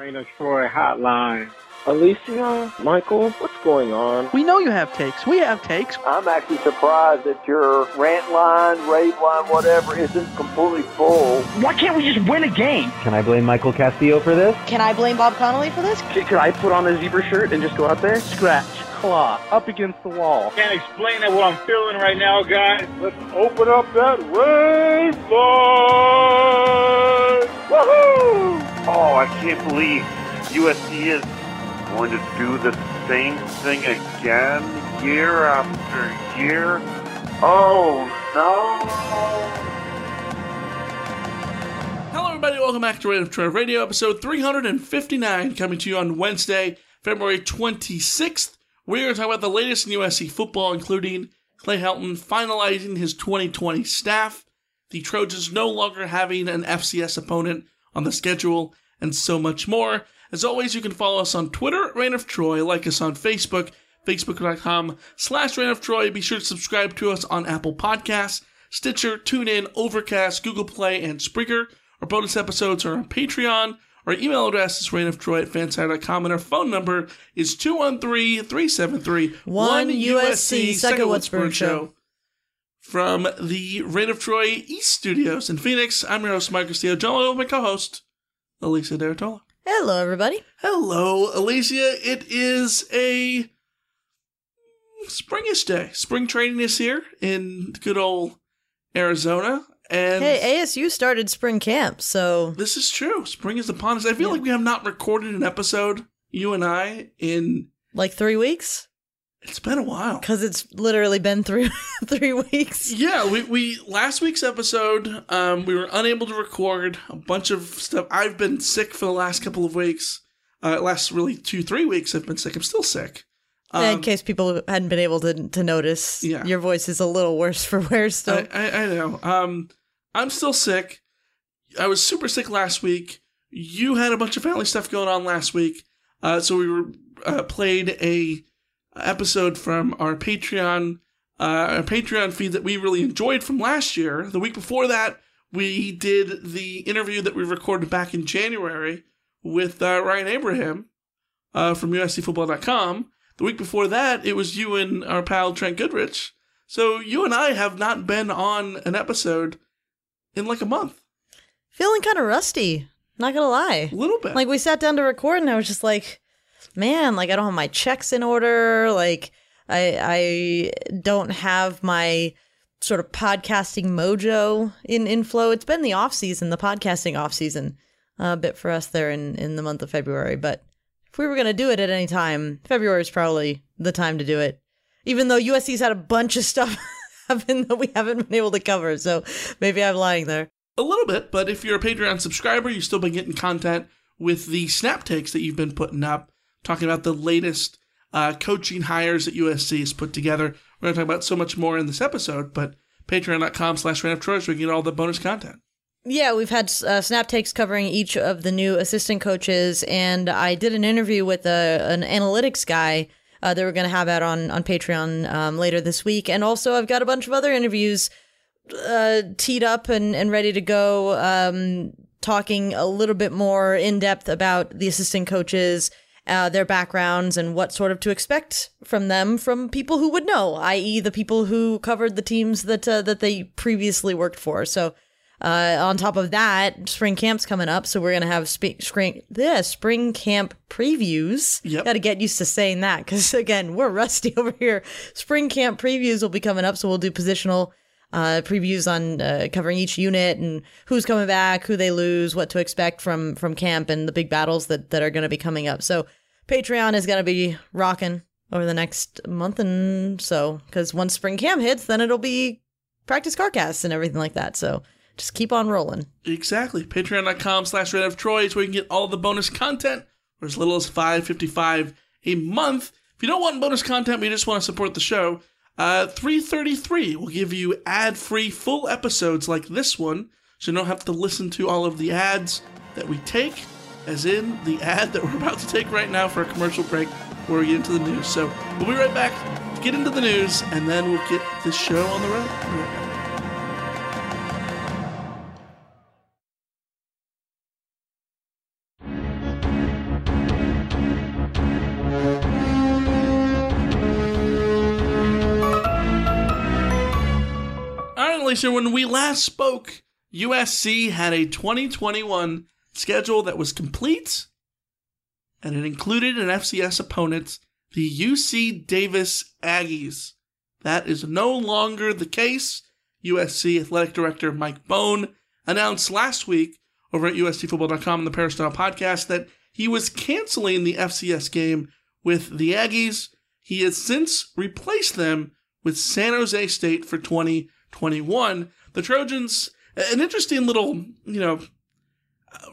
Reign of Troy Hotline. Alicia, Michael, what's going on? We know you have takes. We have takes. I'm actually surprised that your rant line, rave line, whatever, isn't completely full. Why can't we just win a game? Can I blame Michael Castillo for this? Can I blame Bob Connolly for this? Could I put on a zebra shirt and just go out there? Scratch, claw, up against the wall. Can't explain it what I'm feeling right now, guys. Let's open up that rave line. Woohoo! Oh, I can't believe USC is going to do the same thing again year after year. Oh no! Hello, everybody. Welcome back to Reign of Troy Radio, episode 359, coming to you on Wednesday, February 26th. We're going to talk about the latest in USC football, including Clay Helton finalizing his 2020 staff, the Trojans no longer having an FCS opponent on the schedule, and so much more. As always, you can follow us on Twitter Reign of Troy, like us on Facebook, facebook.com slash Reign of Troy. Be sure to subscribe to us on Apple Podcasts, Stitcher, TuneIn, Overcast, Google Play, and Spreaker. Our bonus episodes are on Patreon. Our email address is reignoftroy at fansided.com, and our phone number is 213-373-1USC, Second Woodsburg Show. From the Reign of Troy East Studios in Phoenix, I'm your host, Mike Castillo, John with my co-host, Alicia de Artola. Hello, everybody. Hello, Alicia. It is a springish day. Spring training is here in good old Arizona. And Hey, ASU started spring camp, so this is true. Spring is upon us. I feel like we have not recorded an episode, you and I, in like three weeks it's been a while. because it's literally been three three weeks. Yeah, we, we last week's episode, um, we were unable to record a bunch of stuff. I've been sick for the last couple of weeks. Uh, last really two, three weeks I've been sick. I'm still sick. Um, in case people hadn't been able to to notice, Yeah. your voice is a little worse for wear still. I, I, I know. Um, I'm still sick. I was super sick last week. You had a bunch of family stuff going on last week, uh, so we were uh, played a episode from our Patreon, uh, our Patreon feed that we really enjoyed from last year. The week before that, we did the interview that we recorded back in January with uh, Ryan Abraham uh, from USCFootball.com. The week before that, it was you and our pal Trent Goodrich. So you and I have not been on an episode in like a month, Feeling kind of rusty. Not gonna lie. a little bit. Like we sat down to record, and I was just like, man, like I don't have my checks in order. Like I I don't have my sort of podcasting mojo in in flow. It's been the off season, the podcasting off season, uh, a bit for us there in in the month of February. But if we were gonna do it at any time, February is probably the time to do it. Even though USC's had a bunch of stuff happen that we haven't been able to cover, so maybe I'm lying there. a little bit, but if you're a Patreon subscriber, you've still been getting content with the snap takes that you've been putting up, talking about the latest uh, coaching hires that USC has put together. We're going to talk about so much more in this episode, but patreon.com slash Reign of Troy so we can get all the bonus content. Yeah, we've had uh, snap takes covering each of the new assistant coaches, and I did an interview with a, an analytics guy uh, that we're going to have out on on Patreon um, later this week, and also I've got a bunch of other interviews uh, teed up and, and ready to go, um, talking a little bit more in depth about the assistant coaches, uh, their backgrounds, and what sort of to expect from them from people who would know, i.e., the people who covered the teams that uh, that they previously worked for. So. Uh, on top of that, spring camp's coming up, so we're gonna have sp- spring this spring camp previews. Yep. Got to get used to saying that because again, we're rusty over here. Spring camp previews will be coming up, so we'll do positional uh, previews on uh, covering each unit and who's coming back, who they lose, what to expect from from camp, and the big battles that that are going to be coming up. So Patreon is going to be rocking over the next month and so because once spring camp hits, then it'll be practice carcasts and everything like that. So just keep on rolling. Exactly. Patreon.com slash Reign of Troy is where you can get all the bonus content for as little as five fifty five a month. If you don't want bonus content, but you just want to support the show, uh, 333 will give you ad free full episodes like this one, so you don't have to listen to all of the ads that we take, as in the ad that we're about to take right now for a commercial break before we get into the news. So we'll be right back get into the news, and then we'll get this show on the road. When we last spoke, USC had a 2021 schedule that was complete, and it included an FCS opponent, the UC Davis Aggies. That is no longer the case. USC Athletic Director Mike Bohn announced last week over at USCFootball.com and the Peristyle podcast that he was canceling the FCS game with the Aggies. He has since replaced them with San Jose State for 2021. The Trojans, an interesting little, you know,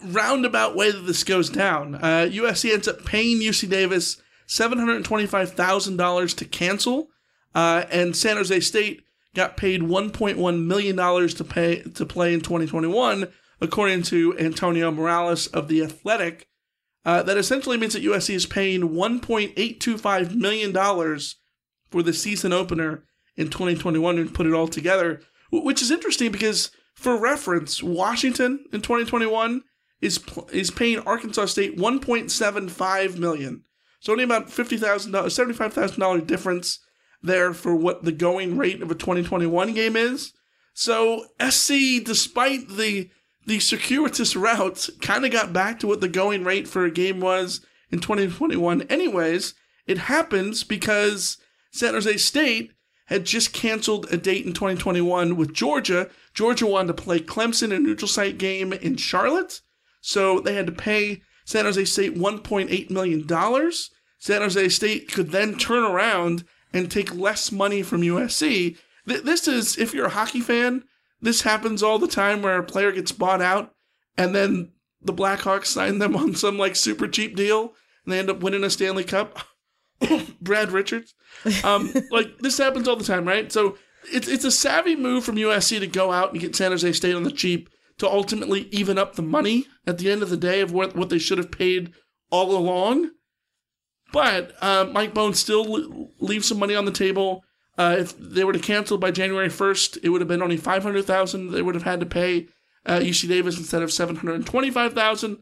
roundabout way that this goes down. Uh, USC ends up paying UC Davis $725,000 to cancel, uh, and San Jose State got paid $1.1 million to pay to play in 2021, according to Antonio Morales of The Athletic. Uh, that essentially means that USC is paying $1.825 million for the season opener in 2021 and put it all together, which is interesting because, for reference, Washington in 2021 is is paying Arkansas State 1.75 million. So only about fifty thousand dollars, seventy five thousand dollar difference there for what the going rate of a 2021 game is. So SC, despite the the circuitous route, kind of got back to what the going rate for a game was in 2021. Anyways, it happens because San Jose State had just canceled a date in 2021 with Georgia. Georgia wanted to play Clemson in a neutral site game in Charlotte, so they had to pay San Jose State $1.8 million. San Jose State could then turn around and take less money from USC. This is, if you're a hockey fan, this happens all the time where a player gets bought out and then the Blackhawks sign them on some like super cheap deal and they end up winning a Stanley Cup. Brad Richards. Um, like this happens all the time, right? So it's it's a savvy move from USC to go out and get San Jose State on the cheap to ultimately even up the money at the end of the day of what what they should have paid all along. But uh, Mike Bones still leaves some money on the table. Uh, if they were to cancel by January first, it would have been only five hundred thousand. They would have had to pay uh, UC Davis instead of seven hundred twenty-five thousand.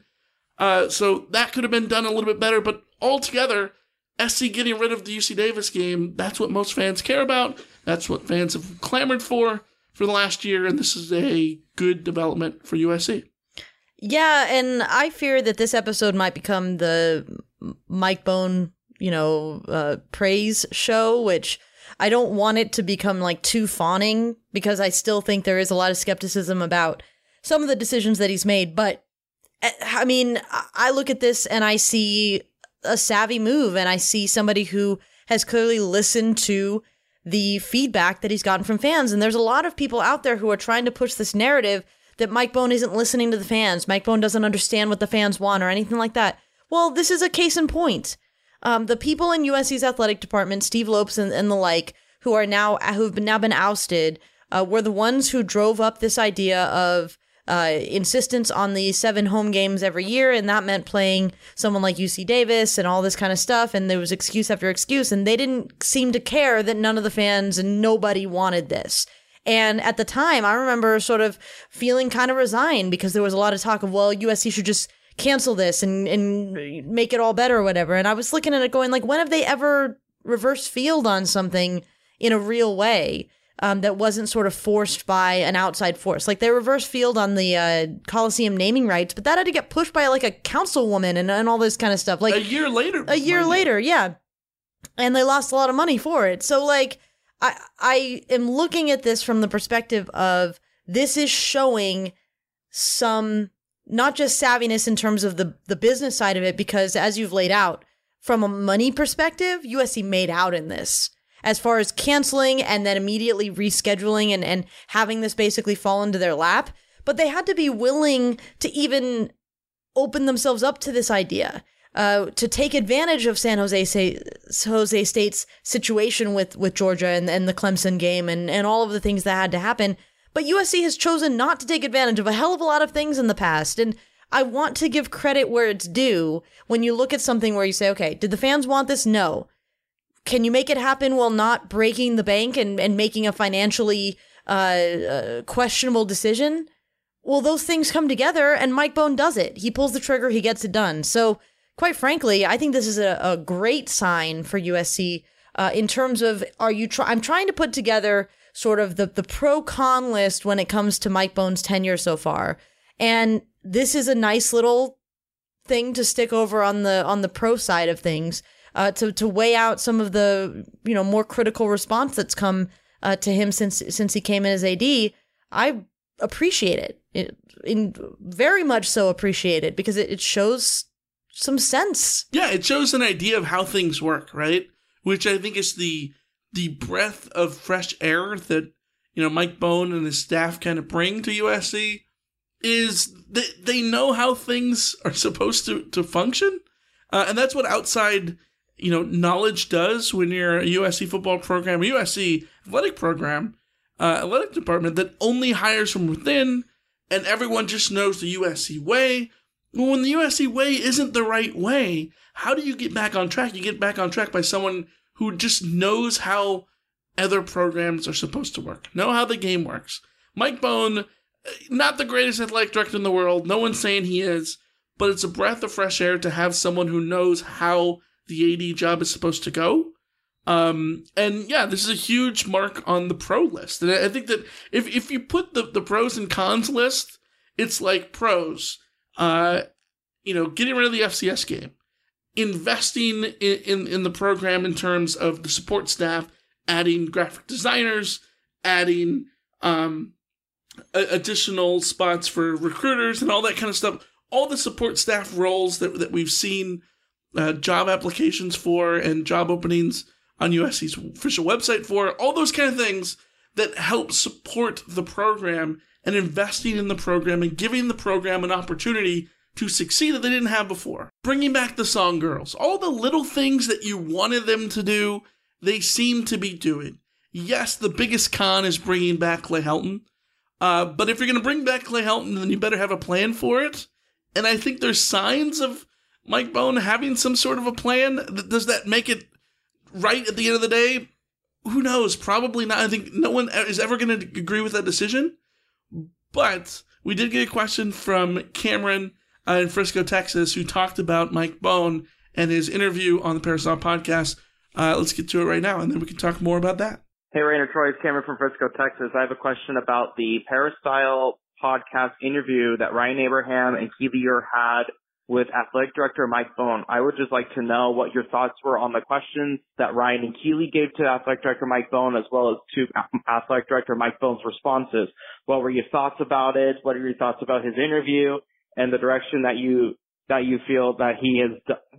Uh, so that could have been done a little bit better. But altogether, SC getting rid of the UC Davis game, that's what most fans care about. That's what fans have clamored for for the last year, and this is a good development for USC. Yeah, and I fear that this episode might become the Mike Bohn, you know, uh, praise show, which I don't want it to become like too fawning because I still think there is a lot of skepticism about some of the decisions that he's made. But eh, I mean, I look at this and I see a savvy move and I see somebody who has clearly listened to the feedback that he's gotten from fans. And there's a lot of people out there who are trying to push this narrative that Mike Bohn isn't listening to the fans. Mike Bohn doesn't understand what the fans want or anything like that. Well, this is a case in point. Um, the people in USC's athletic department, Steve Lopes and, and the like, who are now who've been now been ousted, uh, were the ones who drove up this idea of uh, insistence on the seven home games every year, and that meant playing someone like UC Davis and all this kind of stuff. And there was excuse after excuse, and they didn't seem to care that none of the fans and nobody wanted this. And at the time, I remember sort of feeling kind of resigned because there was a lot of talk of, well, USC should just cancel this and, and make it all better or whatever. And I was looking at it going, like, when have they ever reverse field on something in a real way? Um, that wasn't sort of forced by an outside force. Like they reverse field on the uh, Coliseum naming rights, but that had to get pushed by like a councilwoman and, and all this kind of stuff. Like a year later. A year later, yeah. And they lost a lot of money for it. So like I I am looking at this from the perspective of this is showing some not just savviness in terms of the the business side of it, because as you've laid out, from a money perspective, USC made out in this as far as canceling and then immediately rescheduling and, and having this basically fall into their lap. but they had to be willing to even open themselves up to this idea. Uh, to take advantage of San Jose, say, Jose State's situation with, with Georgia and, and the Clemson game and, and all of the things that had to happen. But USC has chosen not to take advantage of a hell of a lot of things in the past. And I want to give credit where it's due when you look at something where you say, okay, did the fans want this? No. Can you make it happen while not breaking the bank and, and making a financially uh, uh, questionable decision? Well, those things come together, and Mike Bohn does it. He pulls the trigger, he gets it done. So, quite frankly, I think this is a, a great sign for USC uh, in terms of are you? Try- I'm trying to put together sort of the the pro con list when it comes to Mike Bohn's tenure so far, and this is a nice little thing to stick over on the on the pro side of things uh, to to weigh out some of the you know more critical response that's come uh, to him since since he came in as AD. I appreciate it, it in very much so appreciate it because it, it shows some sense. Yeah, it shows an idea of how things work, right? Which I think is the the breath of fresh air that you know Mike Bohn and his staff kind of bring to USC is they, they know how things are supposed to, to function. Uh, and that's what outside, you know, knowledge does when you're a USC football program, USC athletic program, uh, athletic department that only hires from within and everyone just knows the USC way. Well, when the USC way isn't the right way, how do you get back on track? You get back on track by someone who just knows how other programs are supposed to work, know how the game works. Mike Bohn, not the greatest athletic director in the world. No one's saying he is, but it's a breath of fresh air to have someone who knows how the AD job is supposed to go. Um, and yeah, this is a huge mark on the pro list. And I think that if, if you put the, the pros and cons list, it's like pros, uh, you know, getting rid of the FCS game, investing in, in, in the program in terms of the support staff, adding graphic designers, adding, um, additional spots for recruiters and all that kind of stuff. All the support staff roles that, that we've seen uh, job applications for and job openings on USC's official website for, all those kind of things that help support the program and investing in the program and giving the program an opportunity to succeed that they didn't have before. Bringing back the song girls, all the little things that you wanted them to do, they seem to be doing. Yes, the biggest con is bringing back Clay Helton. Uh, but if you're going to bring back Clay Helton, then you better have a plan for it. And I think there's signs of Mike Bohn having some sort of a plan. Does that make it right at the end of the day? Who knows? Probably not. I think no one is ever going to agree with that decision. But we did get a question from Cameron uh, in Frisco, Texas, who talked about Mike Bohn and his interview on the Peristyle podcast. Uh, let's get to it right now, and then we can talk more about that. Hey, Reign of Troy, it's Cameron from Frisco, Texas. I have a question about the Peristyle podcast interview that Ryan Abraham and Keely Eure had with athletic director Mike Bohn. I would just like to know what your thoughts were on the questions that Ryan and Keely gave to athletic director Mike Bohn, as well as to athletic director Mike Bohn's responses. What were your thoughts about it? What are your thoughts about his interview and the direction that you that you feel that he is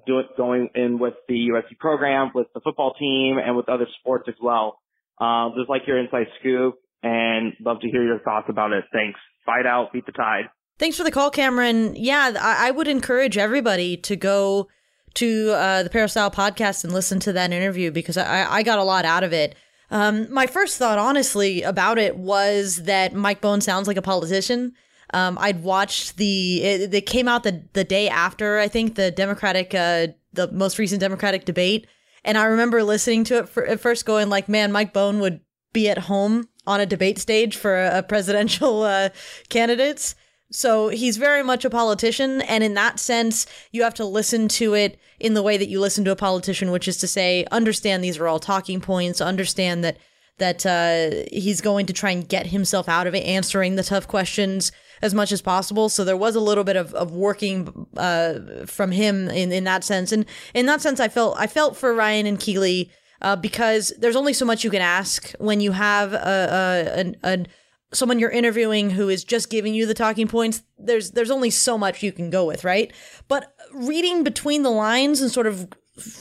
do, going in with the USC program, with the football team, and with other sports as well? Um, just like your inside scoop and love to hear your thoughts about it. Thanks. Fight out, beat the tide. Thanks for the call, Cameron. Yeah, I, I would encourage everybody to go to uh, the Peristyle podcast and listen to that interview because I, I got a lot out of it. Um, my first thought, honestly, about it was that Mike Bohn sounds like a politician. Um, I'd watched the it, it, came out the the day after I think the Democratic uh, the most recent Democratic debate, and I remember listening to it for, at first going like, man, Mike Bohn would be at home on a debate stage for a, a presidential uh, candidates. So he's very much a politician. And in that sense, you have to listen to it in the way that you listen to a politician, which is to say, understand these are all talking points, understand that that uh, he's going to try and get himself out of it, answering the tough questions as much as possible. So there was a little bit of, of working uh, from him in, in that sense. And in that sense, I felt I felt for Ryan and Keely uh, because there's only so much you can ask when you have a, a, a, a someone you're interviewing who is just giving you the talking points there's there's only so much you can go with right? But reading between the lines and sort of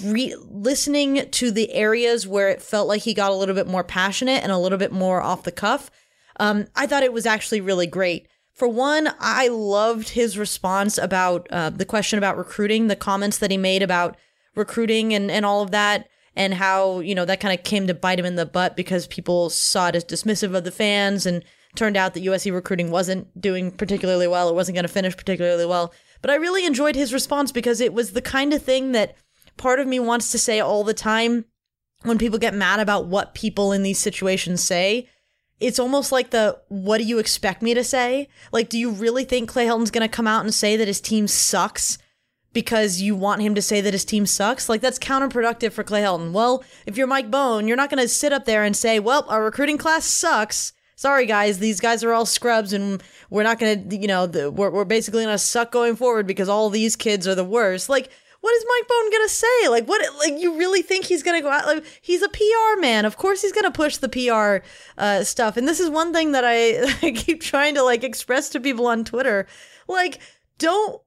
re- listening to the areas where it felt like he got a little bit more passionate and a little bit more off the cuff um, i thought it was actually really great. For one, I loved his response about uh, the question about recruiting, the comments that he made about recruiting and, and all of that, and how, you know, that kind of came to bite him in the butt because people saw it as dismissive of the fans and turned out that USC recruiting wasn't doing particularly well. It wasn't going to finish particularly well. But I really enjoyed his response because it was the kind of thing that part of me wants to say all the time when people get mad about what people in these situations say it's almost like the what do you expect me to say? Like, do you really think Clay Helton's going to come out and say that his team sucks because you want him to say that his team sucks? Like, that's counterproductive for Clay Helton. Well, if you're Mike Bohn, you're not going to sit up there and say, well, our recruiting class sucks. Sorry, guys, these guys are all scrubs and we're not going to, you know, the, we're, we're basically going to suck going forward because all these kids are the worst. Like, what is Mike Bohn gonna say? Like, what? Like, you really think he's gonna go out? Like, he's a PR man. Of course, he's gonna push the PR uh, stuff. And this is one thing that I, I keep trying to like express to people on Twitter. Like, don't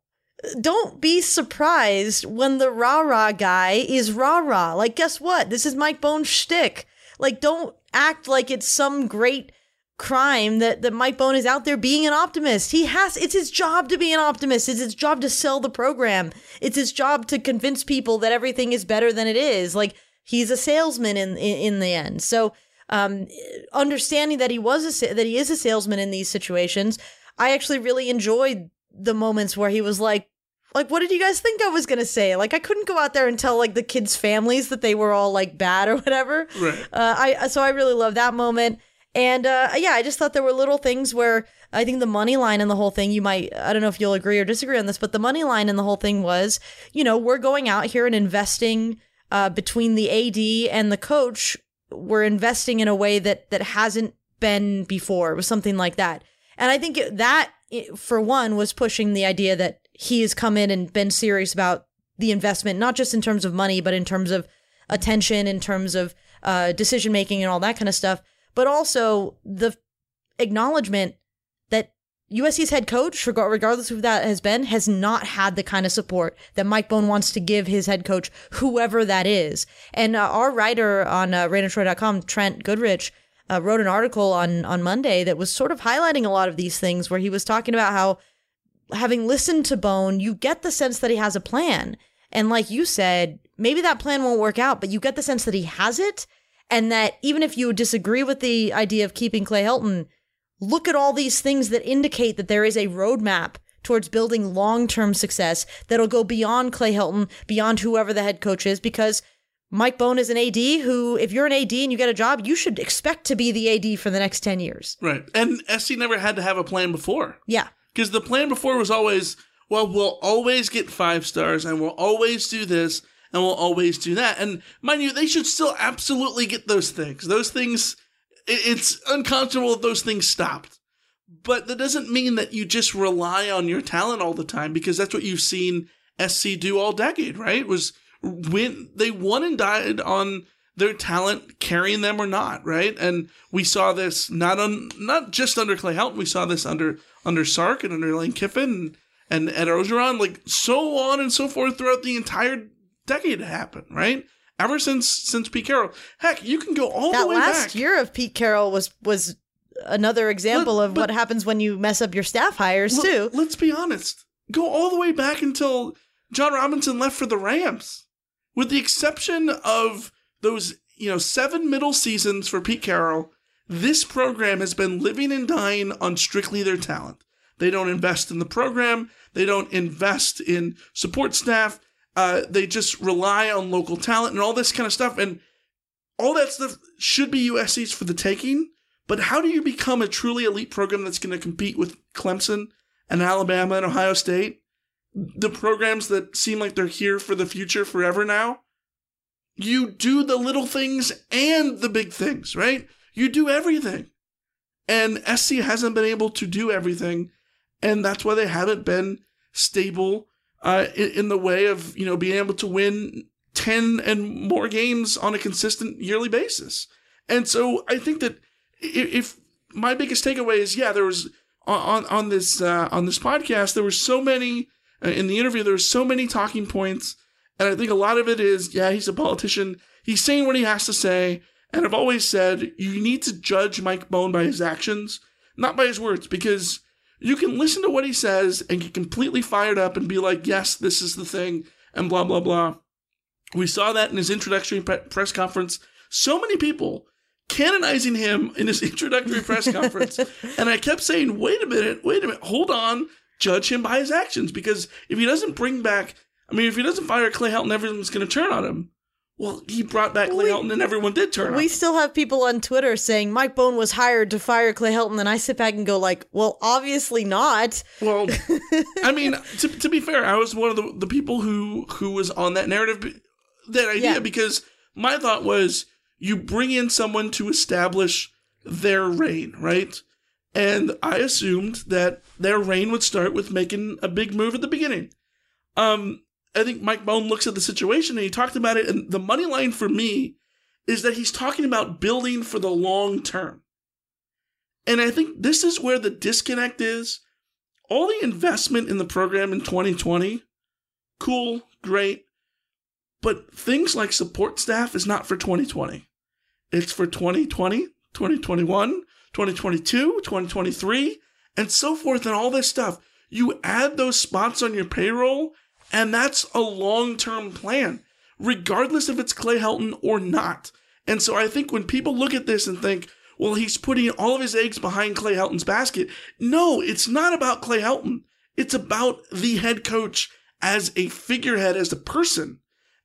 don't be surprised when the rah rah guy is rah rah. Like, guess what? This is Mike Bohn's shtick. Like, don't act like it's some great crime that, that Mike Bohn is out there being an optimist. He has, it's his job to be an optimist. It's his job to sell the program. It's his job to convince people that everything is better than it is. Like he's a salesman in, in, in the end. So, um, understanding that he was a, that he is a salesman in these situations, I actually really enjoyed the moments where he was like, like what did you guys think I was gonna say? Like I couldn't go out there and tell like the kids' families that they were all like bad or whatever. Right. Uh, I so I really love that moment. And uh, yeah, I just thought there were little things where I think the money line in the whole thing, you might, I don't know if you'll agree or disagree on this, but the money line in the whole thing was, you know, we're going out here and investing uh, between the AD and the coach. We're investing in a way that that hasn't been before. It was something like that. And I think that, for one, was pushing the idea that he has come in and been serious about the investment, not just in terms of money, but in terms of attention, in terms of uh, decision making and all that kind of stuff but also the acknowledgement that USC's head coach, regardless of who that has been, has not had the kind of support that Mike Bohn wants to give his head coach, whoever that is. And uh, our writer on uh, ReignofTroy.com, Trent Goodrich, uh, wrote an article on on Monday that was sort of highlighting a lot of these things, where he was talking about how, having listened to Bohn, you get the sense that he has a plan. And like you said, maybe that plan won't work out, but you get the sense that he has it and that even if you disagree with the idea of keeping Clay Helton, look at all these things that indicate that there is a roadmap towards building long-term success that'll go beyond Clay Helton, beyond whoever the head coach is, because Mike Bohn is an AD who, if you're an AD and you get a job, you should expect to be the AD for the next 10 years. Right. And SC never had to have a plan before. Yeah. Because the plan before was always, well, we'll always get five stars and we'll always do this and we'll always do that. And mind you, they should still absolutely get those things. Those things, it's unconscionable if those things stopped. But that doesn't mean that you just rely on your talent all the time because that's what you've seen SC do all decade, right? Was when they won and died on their talent carrying them or not, right? And we saw this not on not just under Clay Helton, we saw this under under Sark and under Lane Kiffin and, and Ed Orgeron, like so on and so forth throughout the entire decade to happen, right? Ever since since Pete Carroll. Heck, you can go all that the way last back. year of Pete Carroll was was another example But- of but- what happens when you mess up your staff hires Let- too. Let's be honest. Go all the way back until John Robinson left for the Rams. With the exception of those, you know, seven middle seasons for Pete Carroll, this program has been living and dying on strictly their talent. They don't invest in the program. They don't invest in support staff. Uh, they just rely on local talent and all this kind of stuff. And all that stuff should be USC's for the taking. But how do you become a truly elite program that's going to compete with Clemson and Alabama and Ohio State? The programs that seem like they're here for the future forever now? You do the little things and the big things, right? You do everything. And SC hasn't been able to do everything. And that's why they haven't been stable uh, in, in the way of, you know, being able to win 10 and more games on a consistent yearly basis. And so I think that if, my biggest takeaway is, yeah, there was on, on this, uh, on this podcast, there were so many, Uh, in the interview, there were so many talking points. And I think a lot of it is, yeah, he's a politician. He's saying what he has to say. And I've always said you need to judge Mike Bohn by his actions, not by his words, because you can listen to what he says and get completely fired up and be like, yes, this is the thing, and blah, blah, blah. We saw that in his introductory pre- press conference. So many people canonizing him in his introductory press conference. and I kept saying, wait a minute, wait a minute, hold on, judge him by his actions. Because if he doesn't bring back, I mean, if he doesn't fire Clay Helton, everyone's going to turn on him. Well, he brought back Clay We- Helton and everyone did turn We him. still have people on Twitter saying Mike Bohn was hired to fire Clay Helton, and I sit back and go like, "Well, obviously not." Well, I mean, to, to be fair, I was one of the, the people who who was on that narrative, that idea, Yeah. because my thought was you bring in someone to establish their reign, right? And I assumed that their reign would start with making a big move at the beginning. Um, I think Mike Bohn looks at the situation and he talked about it, and the money line for me is that he's talking about building for the long term. And I think this is where the disconnect is all the investment in the program in 2020, cool, great. But things like support staff is not for 2020. It's for 2020, 2021, 2022, 2023, and so forth, and all this stuff. You add those spots on your payroll, and that's a long term plan, regardless if it's Clay Helton or not. And so I think when people look at this and think, well, he's putting all of his eggs behind Clay Helton's basket. No, it's not about Clay Helton. It's about the head coach as a figurehead, as a person.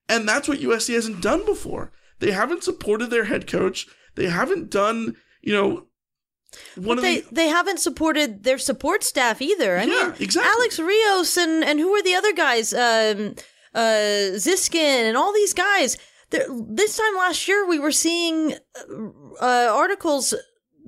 And that's what USC hasn't done before. They haven't supported their head coach. They haven't done, you know, one They the. they haven't supported their support staff either. I Yeah, mean, exactly. Alex Rios and and who are the other guys? Um, uh, Ziskin and all these guys. This time last year, we were seeing uh, articles,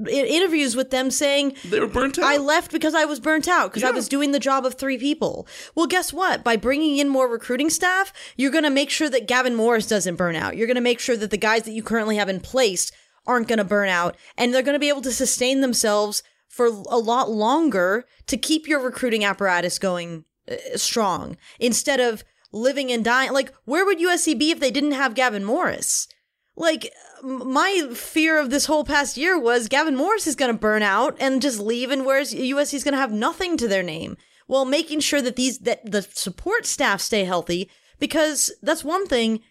i- interviews with them saying They were burnt out. I left because I was burnt out because I was doing the job of three people. Well, guess what? By bringing in more recruiting staff, you're going to make sure that Gavin Morris doesn't burn out. You're going to make sure that the guys that you currently have in place aren't going to burn out and they're going to be able to sustain themselves for a lot longer to keep your recruiting apparatus going uh, strong instead of living and dying. Like, where would USC be if they didn't have Gavin Morris? Like, my fear of this whole past year was Gavin Morris is going to burn out and just leave, and where's USC is going to have nothing to their name. Well, making sure that these that the support staff stay healthy because that's one thing.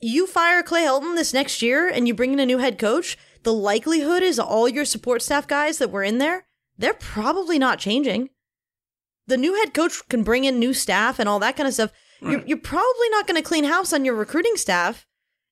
You fire Clay Helton this next year and you bring in a new head coach. The likelihood is all your support staff guys that were in there, they're probably not changing. The new head coach can bring in new staff and all that kind of stuff. You're, you're probably not going to clean house on your recruiting staff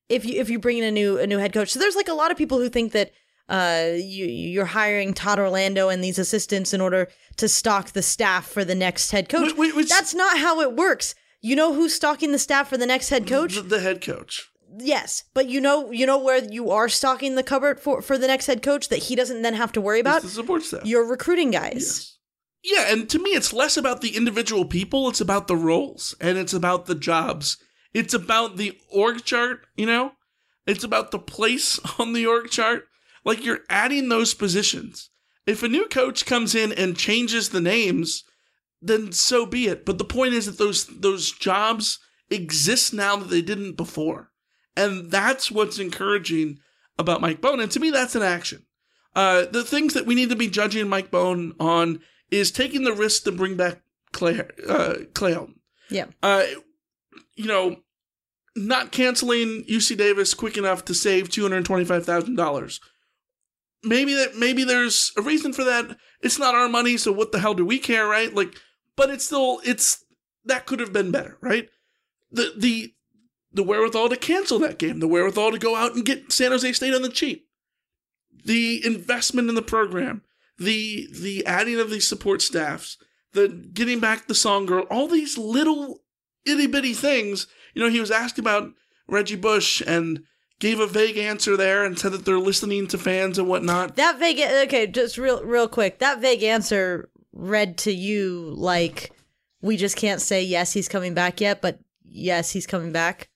if you if you bring in a new a new head coach. So there's like a lot of people who think that uh you you're hiring Todd Orlando and these assistants in order to stock the staff for the next head coach. Wait, wait, wait, That's not how it works. You know who's stocking the staff for the next head coach? The, the head coach. Yes, but you know you know where you are stocking the cupboard for for the next head coach that he doesn't then have to worry about It's the support staff. your recruiting guys. Yes. Yeah, and to me, it's less about the individual people, it's about the roles, and it's about the jobs. It's about the org chart, you know? It's about the place on the org chart. Like you're adding those positions. If a new coach comes in and changes the names, then so be it. But the point is that those those jobs exist now that they didn't before. And that's what's encouraging about Mike Bohn. And to me, that's an action. Uh, the things that we need to be judging Mike Bohn on is taking the risk to bring back Clay, uh, Clay Helton. Yeah. Uh, you know, not canceling UC Davis quick enough to save two hundred twenty-five thousand dollars. Maybe that maybe there's a reason for that. It's not our money, so what the hell do we care, right? Like, but it's still it's that could have been better, right? The the the wherewithal to cancel that game, the wherewithal to go out and get San Jose State on the cheap, the investment in the program, the the adding of these support staffs, the getting back the song girl, all these little itty bitty things. You know, he was asked about Reggie Bush and gave a vague answer there and said that they're listening to fans and whatnot. That vague okay, just real real quick. That vague answer read to you like we just can't say yes he's coming back yet, but yes he's coming back.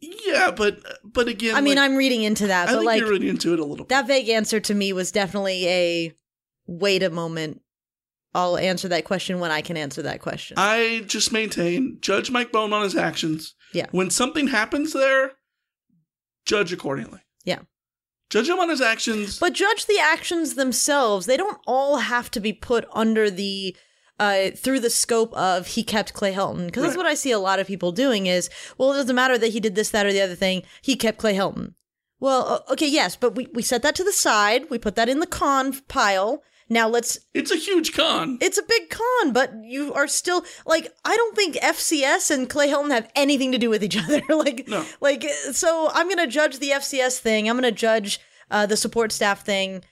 Yeah, but but again, I mean, like, I'm reading into that, I but like you're reading into it a little. bit. that vague answer to me was definitely a wait a moment. I'll answer that question when I can answer that question. I just maintain judge Mike Bohn on his actions. Yeah. When something happens there, judge accordingly. Yeah. Judge him on his actions. But judge the actions themselves. They don't all have to be put under the uh, through the scope of he kept Clay Helton. Because that's what I see a lot of people doing is, well, it doesn't matter that he did this, that, or the other thing. He kept Clay Helton. Well, okay, yes, but we, we set that to the side. We put that in the con pile. Now let's It's a huge con. it's a big con, but you are still like I don't think FCS and Clay Helton have anything to do with each other. like, No. like so I'm gonna judge the FCS thing. I'm gonna judge uh, the support staff thing.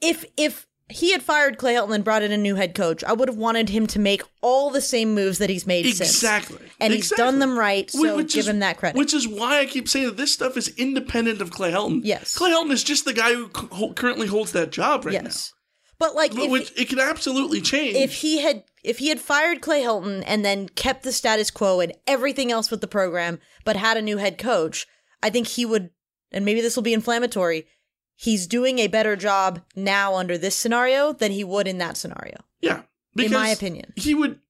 If if he had fired Clay Helton and brought in a new head coach, I would have wanted him to make all the same moves that he's made since. Exactly. And he's done them right, so which give is- him that credit. Which is why I keep saying that this stuff is independent of Clay Helton. Yes. Clay Helton is just the guy who currently holds that job right yes. But like now. if, Which it can absolutely change. if he had if he had fired Clay Helton and then kept the status quo and everything else with the program, but had a new head coach, I think he would. And maybe this will be inflammatory. He's doing a better job now under this scenario than he would in that scenario. yeah. in my opinion. He would,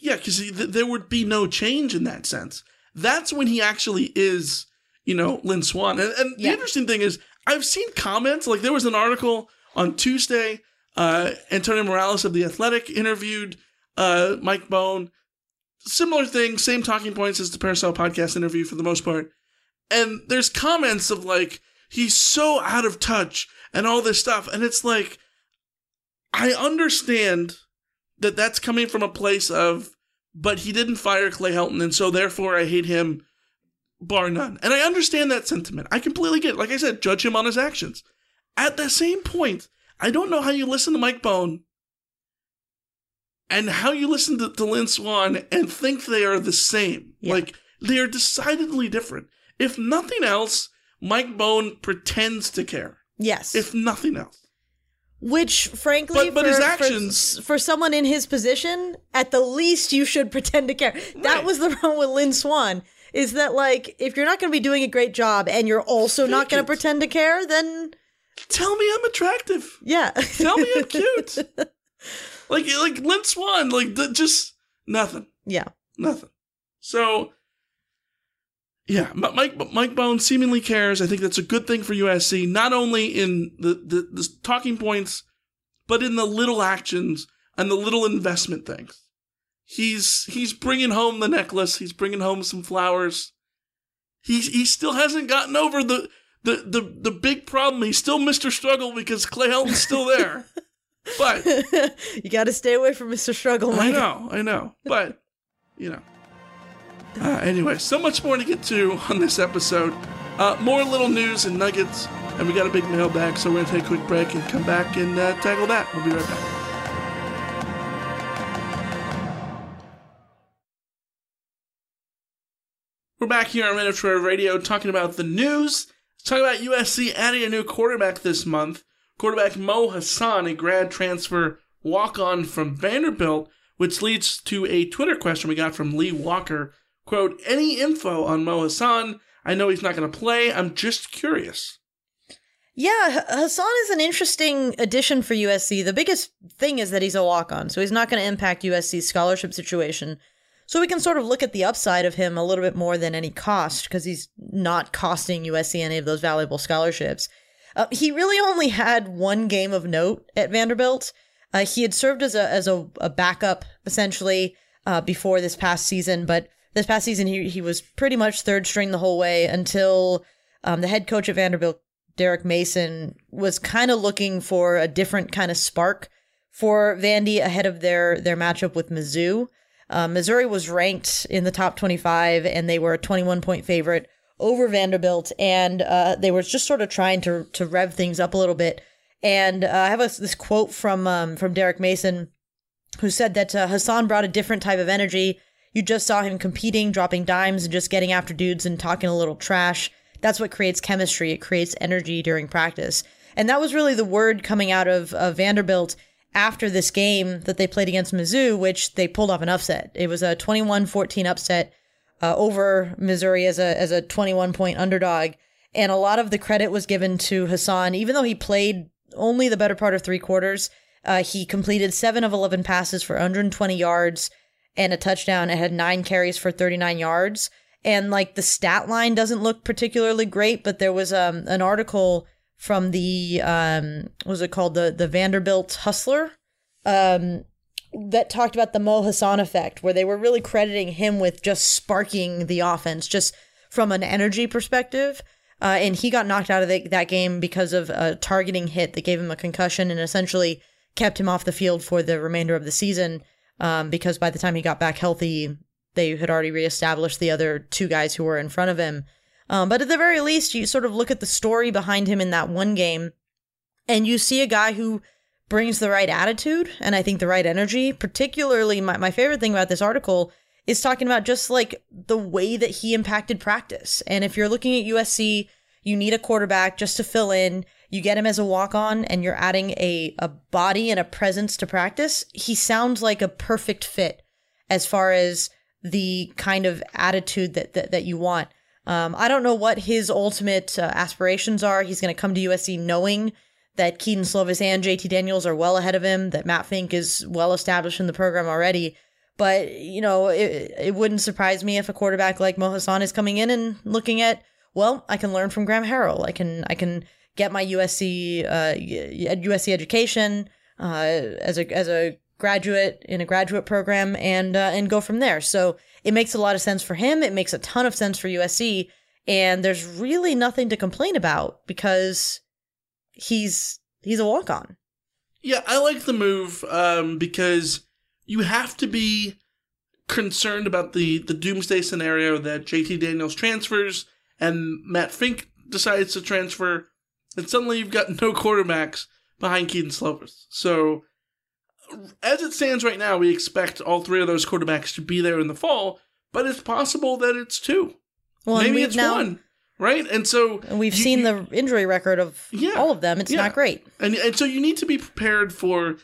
yeah, because th- there would be no change in that sense. That's when he actually is, you know, Lynn Swann. And, and the interesting thing is, I've seen comments, like there was an article on Tuesday, uh, Antonio Morales of The Athletic interviewed uh, Mike Bohn. Similar thing, same talking points as the Peristyle podcast interview for the most part. And there's comments of like, he's so out of touch and all this stuff. And it's like, I understand that that's coming from a place of, but he didn't fire Clay Helton, and so therefore I hate him, bar none. And I understand that sentiment. I completely get it. Like I said, judge him on his actions. At the same point, I don't know how you listen to Mike Bohn and how you listen to, to Lynn Swann and think they are the same. Yeah. Like, they are decidedly different. If nothing else, Mike Bohn pretends to care. Yes. If nothing else. Which, frankly, But- but for, his actions- for, someone in his position, at the least, you should pretend to care. That was the problem with Lynn Swann. Is that like if you're not going to be doing a great job and you're also not going to pretend to care, then Tell me I'm attractive. yeah, Tell me I'm cute. like like Lynn Swann, like the, just nothing, yeah, nothing. So yeah, Mike Mike Bohn seemingly cares. I think that's a good thing for USC, not only in the, the the talking points, but in the little actions and the little investment things. He's he's bringing home the necklace. He's bringing home some flowers. He he still hasn't gotten over the the the the big problem. He's still Mr. Struggle because Clay Helton's still there. but you got to stay away from Mr. Struggle. I know, I know. But, you know. Uh, anyway, so much more to get to on this episode. Uh, more little news and nuggets, and we got a big mailbag, so we're going to take a quick break and come back and uh, tackle that. We'll be right back. We're back here on Minnesota Radio talking about the news. Talking about USC adding a new quarterback this month. Quarterback Mo Hasan, a grad transfer walk on from Vanderbilt, which leads to a Twitter question we got from Lee Walker. Quote, any info on Mo Hasan? I know he's not going to play. I'm just curious. Yeah, Hasan is an interesting addition for USC. The biggest thing is that he's a walk on, so he's not going to impact USC's scholarship situation. So we can sort of look at the upside of him a little bit more than any cost because he's not costing USC any of those valuable scholarships. Uh, he really only had one game of note at Vanderbilt. Uh, he had served as a as a, a backup essentially uh, before this past season, but this past season he he was pretty much third string the whole way until um, the head coach at Vanderbilt, Derek Mason, was kind of looking for a different kind of spark for Vandy ahead of their their matchup with Mizzou. Uh, Missouri was ranked in the top 25, and they were a 21 point favorite over Vanderbilt, and uh, they were just sort of trying to to rev things up a little bit. And uh, I have a, this quote from um, from Derek Mason, who said that uh, Hasan brought a different type of energy. You just saw him competing, dropping dimes, and just getting after dudes and talking a little trash. That's what creates chemistry. It creates energy during practice. And that was really the word coming out of, of Vanderbilt after this game that they played against Mizzou, which they pulled off an upset. It was a 21 14 upset uh, over Missouri as a, as a 21 point underdog. And a lot of the credit was given to Hasan, even though he played only the better part of three quarters. Uh, he completed seven of 11 passes for 120 yards and a touchdown It had nine carries for 39 yards. and like the stat line doesn't look particularly great. But there was um, an article from the um, what was it called the the Vanderbilt Hustler um, that talked about the Mo Hasan effect, where they were really crediting him with just sparking the offense, just from an energy perspective. Uh, and he got knocked out of the, that game because of a targeting hit that gave him a concussion and essentially kept him off the field for the remainder of the season. Um, because by the time he got back healthy, they had already reestablished the other two guys who were in front of him. Um, but at the very least, you sort of look at the story behind him in that one game, and you see a guy who brings the right attitude and I think the right energy. Particularly, my, my favorite thing about this article is talking about just like the way that he impacted practice. And if you're looking at USC, you need a quarterback just to fill in. You get him as a walk on and you're adding a, a body and a presence to practice. He sounds like a perfect fit as far as the kind of attitude that, that, that you want. Um, I don't know what his ultimate uh, aspirations are. He's going to come to USC knowing that Kedon Slovis and JT Daniels are well ahead of him, that Matt Fink is well established in the program already. But, you know, it, it wouldn't surprise me if a quarterback like Mo Hasan is coming in and looking at, well, I can learn from Graham Harrell. I can, I can get my USC, uh, USC education, uh, as a, as a graduate in a graduate program and, uh, and go from there. So it makes a lot of sense for him. It makes a ton of sense for USC. And there's really nothing to complain about because he's, he's a walk on. Yeah, I like the move, um, because you have to be concerned about the the doomsday scenario that JT Daniels transfers and Matt Fink decides to transfer, and suddenly you've got no quarterbacks behind Kedon Slovis. So, as it stands right now, we expect all three of those quarterbacks to be there in the fall, but it's possible that it's two. Well, maybe it's now, one. Right, and so and we've you, seen the injury record of yeah, all of them. It's yeah. not great, and and so you need to be prepared for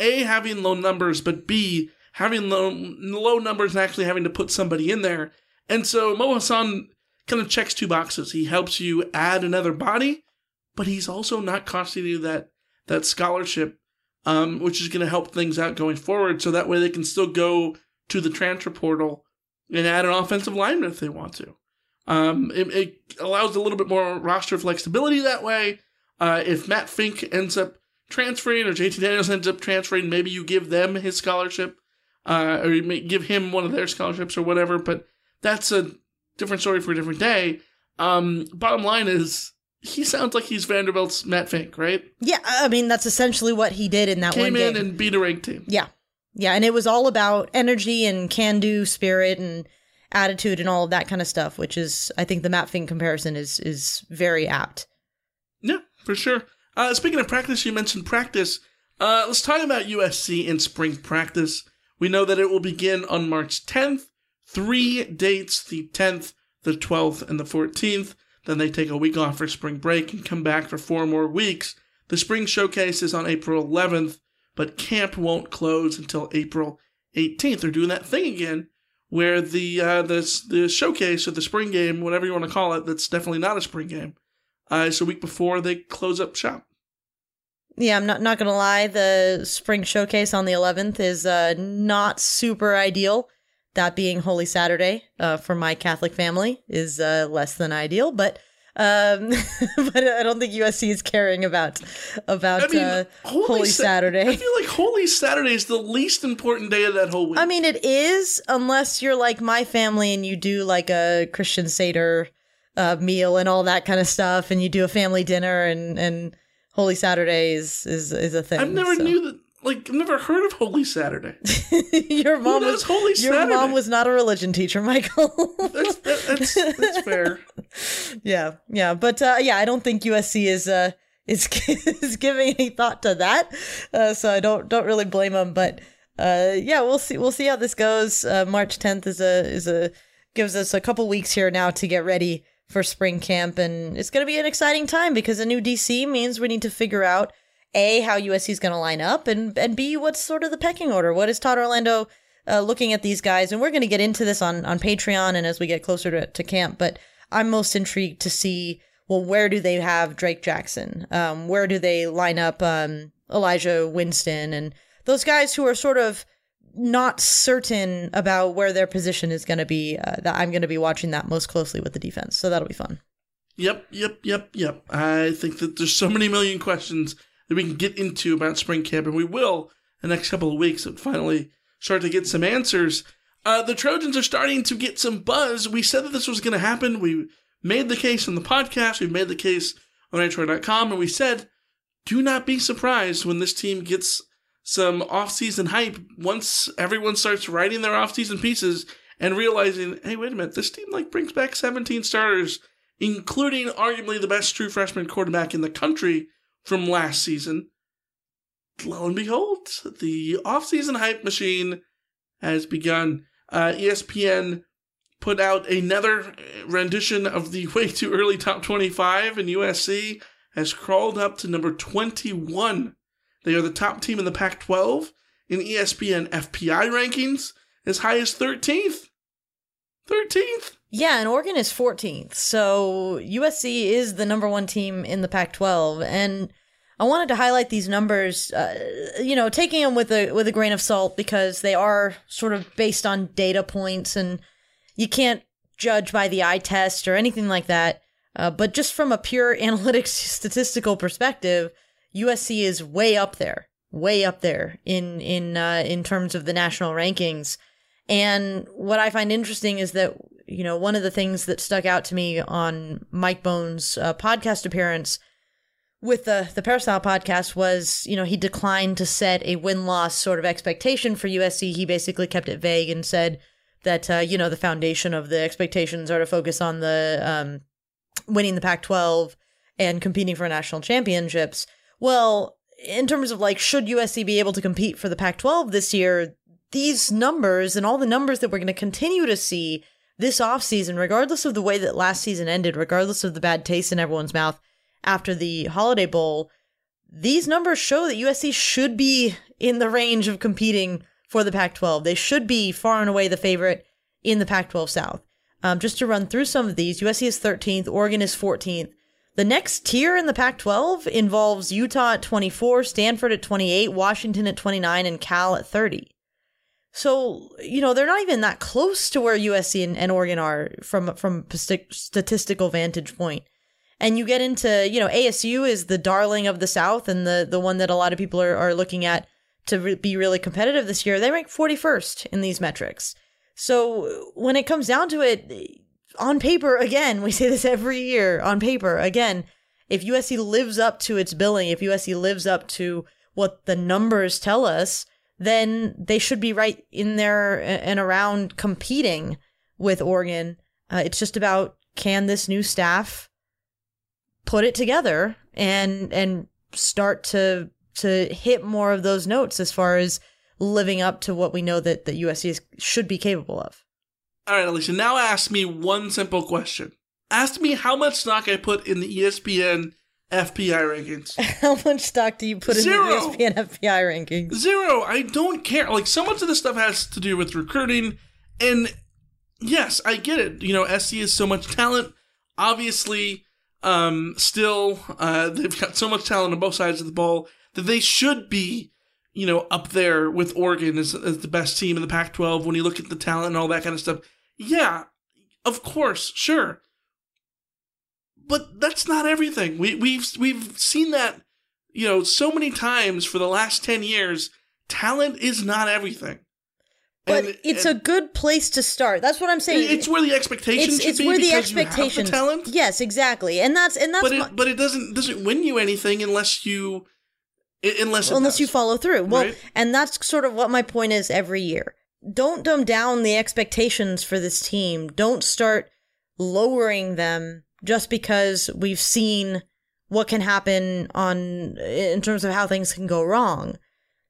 a, having low numbers, but B, having low, low numbers and actually having to put somebody in there. And so Mo Hasan kind of checks two boxes. He helps you add another body, but he's also not costing you that, that scholarship, um, which is going to help things out going forward. So that way they can still go to the transfer portal and add an offensive lineman if they want to. Um, it, it, allows a little bit more roster flexibility that way. Uh, if Matt Fink ends up transferring or JT Daniels ends up transferring, maybe you give them his scholarship, uh, or you may give him one of their scholarships or whatever. But that's a different story for a different day. Um, bottom line is, he sounds like he's Vanderbilt's Matt Fink, right? Yeah, I mean that's essentially what he did in that Came one game. Came in and beat a ranked team. Yeah, yeah, and it was all about energy and can-do spirit and attitude and all of that kind of stuff, which is, I think, the Matt Fink comparison is is very apt. Yeah, for sure. Uh, speaking of practice, you mentioned practice. Uh, let's talk about USC in spring practice. We know that it will begin on March 10th. Three dates the 10th, the 12th, and the 14th. Then they take a week off for spring break and come back for four more weeks. The spring showcase is on April 11th, but camp won't close until April 18th. They're doing that thing again where the uh, the the showcase or the spring game, whatever you want to call it, that's definitely not a spring game, uh, is a week before they close up shop. Yeah, I'm not not gonna lie. The spring showcase on the 11th is uh, not super ideal. That being Holy Saturday uh, for my Catholic family is uh, less than ideal, but um, but I don't think USC is caring about about I mean, uh, Holy, Holy Sa- Saturday. I feel like Holy Saturday is the least important day of that whole week. I mean, it is unless you're like my family and you do like a Christian Seder uh, meal and all that kind of stuff, and you do a family dinner and and Holy Saturday is is, is a thing. I've never so. knew that. Like, I've never heard of Holy Saturday. your mom was Holy Your Saturday? mom was not a religion teacher, Michael. that's, that, that's that's fair. Yeah, yeah, but uh, yeah, I don't think USC is uh is is giving any thought to that. Uh, so I don't don't really blame them. But uh, yeah, we'll see we'll see how this goes. Uh, March 10th is a is a gives us a couple weeks here now to get ready for spring camp. And it's going to be an exciting time because a new DC means we need to figure out A, how USC is going to line up, and, and B, what's sort of the pecking order. What is Todd Orlando uh, looking at these guys? And we're going to get into this on, on Patreon and as we get closer to, to camp. But I'm most intrigued to see well, where do they have Drake Jackson? Um, where do they line up um, Elijah Winston and those guys who are sort of not certain about where their position is going to be. Uh, that I'm going to be watching that most closely with the defense, so that'll be fun. Yep, yep, yep, yep. I think that there's so many million questions that we can get into about spring camp, and we will in the next couple of weeks and finally start to get some answers. Uh, the Trojans are starting to get some buzz. We said that this was going to happen. We made the case on the podcast. We've made the case on ReignofTroy.com, and we said, do not be surprised when this team gets some off-season hype once everyone starts writing their off-season pieces and realizing, hey, wait a minute, this team like brings back 17 starters, including arguably the best true freshman quarterback in the country from last season. Lo and behold, the off-season hype machine has begun. Uh, ESPN put out another rendition of the way too early top 25, and USC has crawled up to number 21. They are the top team in the Pac 12 in ESPN FPI rankings, as high as 13th. 13th. Yeah, and Oregon is 14th. So USC is the number one team in the Pac 12. And I wanted to highlight these numbers, uh, you know, taking them with a with a grain of salt because they are sort of based on data points, and you can't judge by the eye test or anything like that. Uh, but just from a pure analytics statistical perspective, USC is way up there, way up there in in uh, in terms of the national rankings. And what I find interesting is that you know one of the things that stuck out to me on Mike Bohn's uh, podcast appearance with the the Peristyle podcast was, you know, he declined to set a win loss sort of expectation for USC. He basically kept it vague and said that uh, you know the foundation of the expectations are to focus on the um, winning the Pac-12 and competing for national championships. Well, in terms of like, should USC be able to compete for the Pac-12 this year? These numbers and all the numbers that we're going to continue to see this offseason, regardless of the way that last season ended, regardless of the bad taste in everyone's mouth after the Holiday Bowl, these numbers show that USC should be in the range of competing for the Pac 12. They should be far and away the favorite in the Pac 12 South. Um, just to run through some of these, USC is 13th, Oregon is 14th. The next tier in the Pac 12 involves Utah at 24, Stanford at 28, Washington at 29, and Cal at 30. So, you know, they're not even that close to where USC and, and Oregon are from from statistical vantage point and you get into you know ASU is the darling of the South and the the one that a lot of people are, are looking at to re- be really competitive this year. They rank 41st in these metrics. So when it comes down to it, on paper, again, we say this every year. On paper, again, if USC lives up to its billing, if USC lives up to what the numbers tell us, then they should be right in there and around competing with Oregon. Uh, it's just about can this new staff put it together and and start to to hit more of those notes as far as living up to what we know that that USC is, should be capable of. All right, Alicia. Now ask me one simple question. Ask me how much stock I put in the ESPN FPI rankings. how much stock do you put Zero. in the ESPN FPI rankings? Zero. I don't care. Like so much of this stuff has to do with recruiting, and yes, I get it. You know, SC is so much talent. Obviously, um, still, uh, they've got so much talent on both sides of the ball that they should be, you know, up there with Oregon as, as the best team in the Pac 12 when you look at the talent and all that kind of stuff. Yeah, of course, sure. But that's not everything. We, we've, we've seen that, you know, so many times for the last 10 years. Talent is not everything. But and, it's and a good place to start. That's what I'm saying. It's where the expectations. It's, it's where the expectations. The talent. Yes, exactly, and that's and that's. But it, my, but it doesn't doesn't win you anything unless you, unless unless does, you follow through. Well, right? and that's sort of what my point is every year. Don't dumb down the expectations for this team. Don't start lowering them just because we've seen what can happen on in terms of how things can go wrong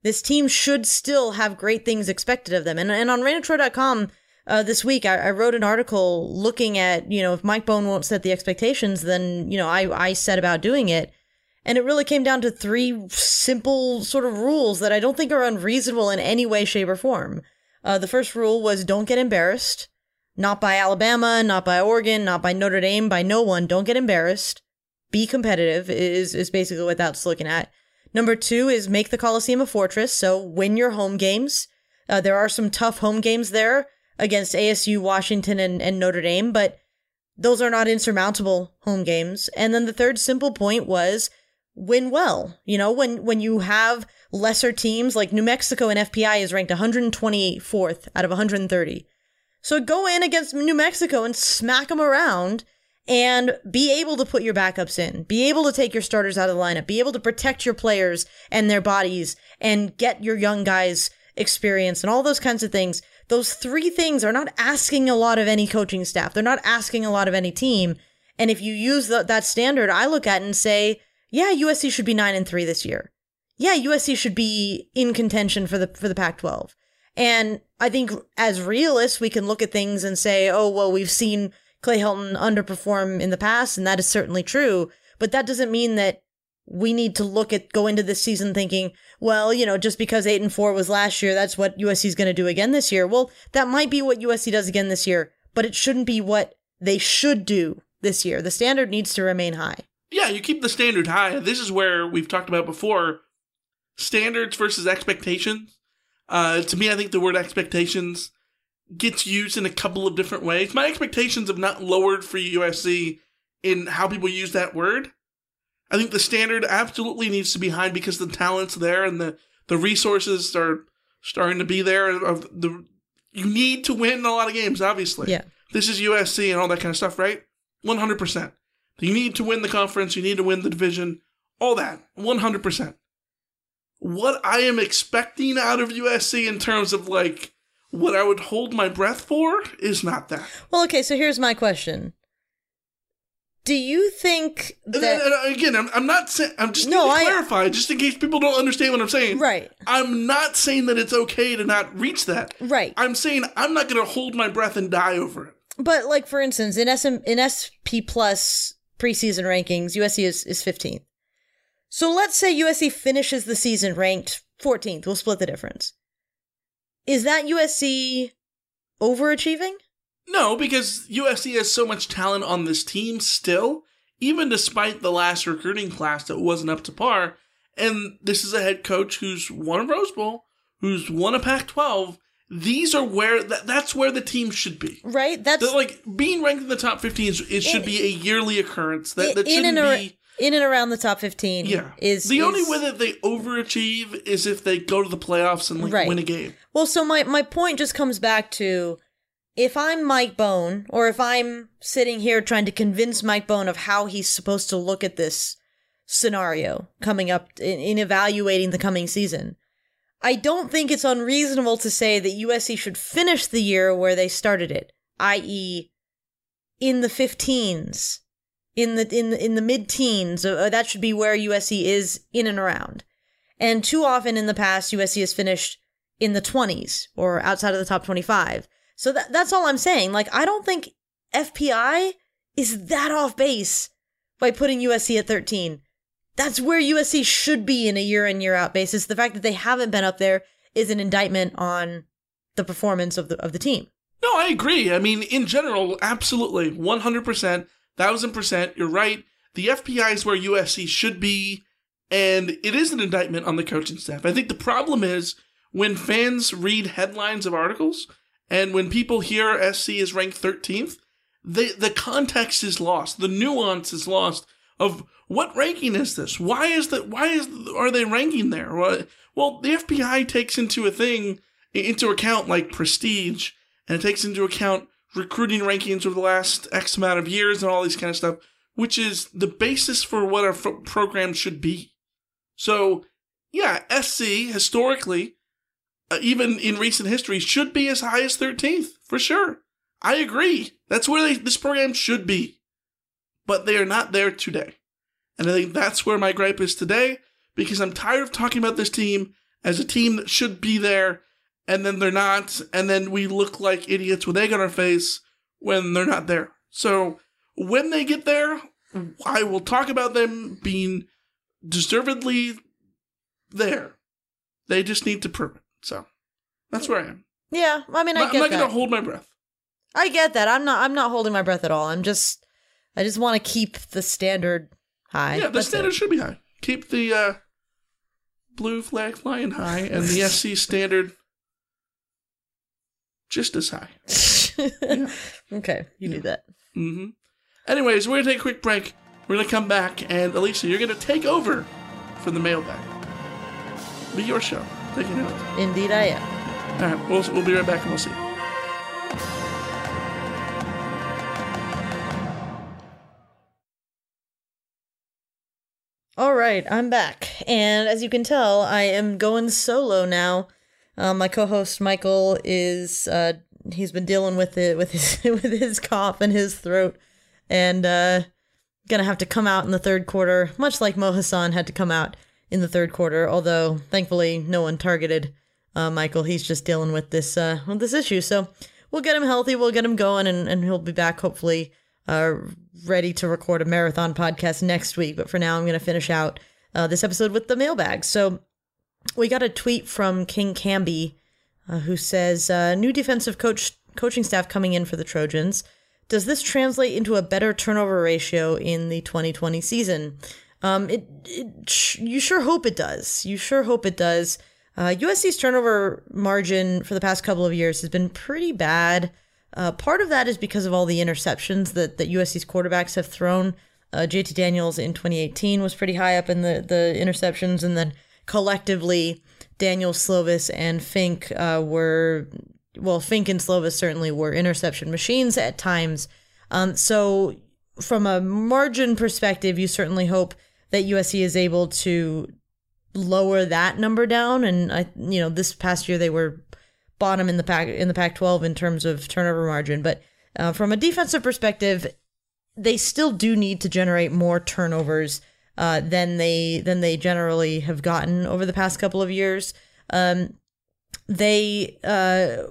this team should still have great things expected of them. And, and on ReignofTroy.com uh, this week, I, I, wrote an article looking at, you know, if Mike Bohn won't set the expectations, then, you know, I, I set about doing it. And it really came down to three simple sort of rules that I don't think are unreasonable in any way, shape, or form. Uh, the first rule was don't get embarrassed. Not by Alabama, not by Oregon, not by Notre Dame, by no one. Don't get embarrassed. Be competitive is, is basically what that's looking at. Number two is make the Coliseum a fortress, so win your home games. Uh, there are some tough home games there against ASU, Washington, and, and Notre Dame, but those are not insurmountable home games. And then the third simple point was win well. You know, when when you have lesser teams like New Mexico and FPI is ranked 124th out of 130. So go in against New Mexico and smack them around and be able to put your backups in, be able to take your starters out of the lineup, be able to protect your players and their bodies and get your young guys experience and all those kinds of things. Those three things are not asking a lot of any coaching staff. They're not asking a lot of any team. And if you use the, that standard, I look at and say, yeah, USC should be 9 and 3 this year. Yeah, USC should be in contention for the for the Pac-12. And I think as realists, we can look at things and say, oh, well, we've seen Clay Helton underperform in the past, and that is certainly true. But that doesn't mean that we need to look at go into this season thinking, well, you know, just because eight and four was last year, that's what USC is going to do again this year. Well, that might be what USC does again this year, but it shouldn't be what they should do this year. The standard needs to remain high. Yeah, you keep the standard high. This is where we've talked about before standards versus expectations. Uh, to me, I think the word expectations gets used in a couple of different ways. My expectations have not lowered for USC in how people use that word. I think the standard absolutely needs to be high because the talent's there and the, the resources are starting to be there. Of the you need to win a lot of games, obviously. Yeah. This is USC and all that kind of stuff, right? One hundred percent. You need to win the conference. You need to win the division. All that. One hundred percent. What I am expecting out of USC in terms of like what I would hold my breath for is not that. Well, okay, so here's my question. Do you think that then- and uh, again, I'm, I'm not saying. I'm just No, I- clarify, just in case people don't understand what I'm saying. Right. I'm not saying that it's okay to not reach that. Right. I'm saying I'm not going to hold my breath and die over it. But like for instance, in SM in SP plus preseason rankings, USC is, is 15th. So let's say USC finishes the season ranked 14th. We'll split the difference. Is that USC overachieving? No, because USC has so much talent on this team still, even despite the last recruiting class that wasn't up to par. And this is a head coach who's won a Rose Bowl, who's won a Pac-12. These are where that, that's where the team should be. Right? That's They're like being ranked in the top 15 is, it should In- be a yearly occurrence. That, that shouldn't be in and around the top 15 yeah. is the only way that they overachieve is if they go to the playoffs and like Right. win a game. Well, so my, my point just comes back to if I'm Mike Bohn, or if I'm sitting here trying to convince Mike Bohn of how he's supposed to look at this scenario coming up in, in evaluating the coming season, I don't think it's unreasonable to say that USC should finish the year where they started it, i.e., in the 15s, in the in the in the mid teens. Uh, that should be where USC is in and around. And too often in the past, USC has finished in the 20s or outside of the top 25. So that, that's all I'm saying. Like, I don't think FPI is that off base by putting USC at 13. That's where USC should be in a year in, year out basis. The fact that they haven't been up there is an indictment on the performance of the, of the team. No, I agree. I mean, in general, absolutely. 100%, 1000%. You're right. The FPI is where USC should be, and it is an indictment on the coaching staff. I think the problem is when fans read headlines of articles and when people hear SC is ranked 13th, they, the context is lost. The nuance is lost of what ranking is this? Why is that? Why is are they ranking there? Well, the FPI takes into a thing into account like prestige, and it takes into account recruiting rankings over the last X amount of years and all these kind of stuff, which is the basis for what our f- program should be. So, yeah, SC historically, uh, even in recent history, should be as high as 13th for sure. I agree. That's where they, this program should be. But they are not there today. And I think that's where my gripe is today because I'm tired of talking about this team as a team that should be there and then they're not. And then we look like idiots with egg on our face when they're not there. So when they get there, I will talk about them being deservedly there. They just need to prove it. So that's where I am. Yeah, I mean, I I'm get not that. to hold my breath. I get that. I'm not. I'm not holding my breath at all. I'm just. I just want to keep the standard high. Yeah, the That's it. standard should be high. Keep the uh, blue flag flying high and the SC standard just as high. Okay, you do that. Mm-hmm. Anyways, we're gonna take a quick break. We're gonna come back, and Alicia, you're gonna take over for the mailbag. Be your show. Take it out. Indeed, I am. All right, we'll, we'll be right back, and we'll see. All right, I'm back. And as you can tell, I am going solo now. Uh, my co-host Michael is uh, he's been dealing with it with his with his cough and his throat, and uh, gonna have to come out in the third quarter, much like Mo Hasan had to come out in the third quarter. Although thankfully no one targeted uh, Michael. He's just dealing with this uh, with this issue. So we'll get him healthy. We'll get him going, and, and he'll be back hopefully uh, ready to record a marathon podcast next week. But for now, I'm to finish out uh, this episode with the mailbag. So we got a tweet from King Camby uh, who says, uh, "New defensive coach coaching staff coming in for the Trojans. Does this translate into a better turnover ratio in the 2020 season? Um, it, it sh- you sure hope it does. You sure hope it does. Uh, USC's turnover margin for the past couple of years has been pretty bad. Uh, part of that is because of all the interceptions that, that USC's quarterbacks have thrown. Uh, JT Daniels in 2018 was pretty high up in the, the interceptions, and then collectively, Daniel Slovis, and Fink uh, were, well, Fink and Slovis certainly were interception machines at times. Um, so, from a margin perspective, you certainly hope that USC is able to lower that number down. And I, you know, this past year they were bottom in the pack in the Pac-12 in terms of turnover margin. But uh, from a defensive perspective, they still do need to generate more turnovers uh, than they than they generally have gotten over the past couple of years. Um, they uh,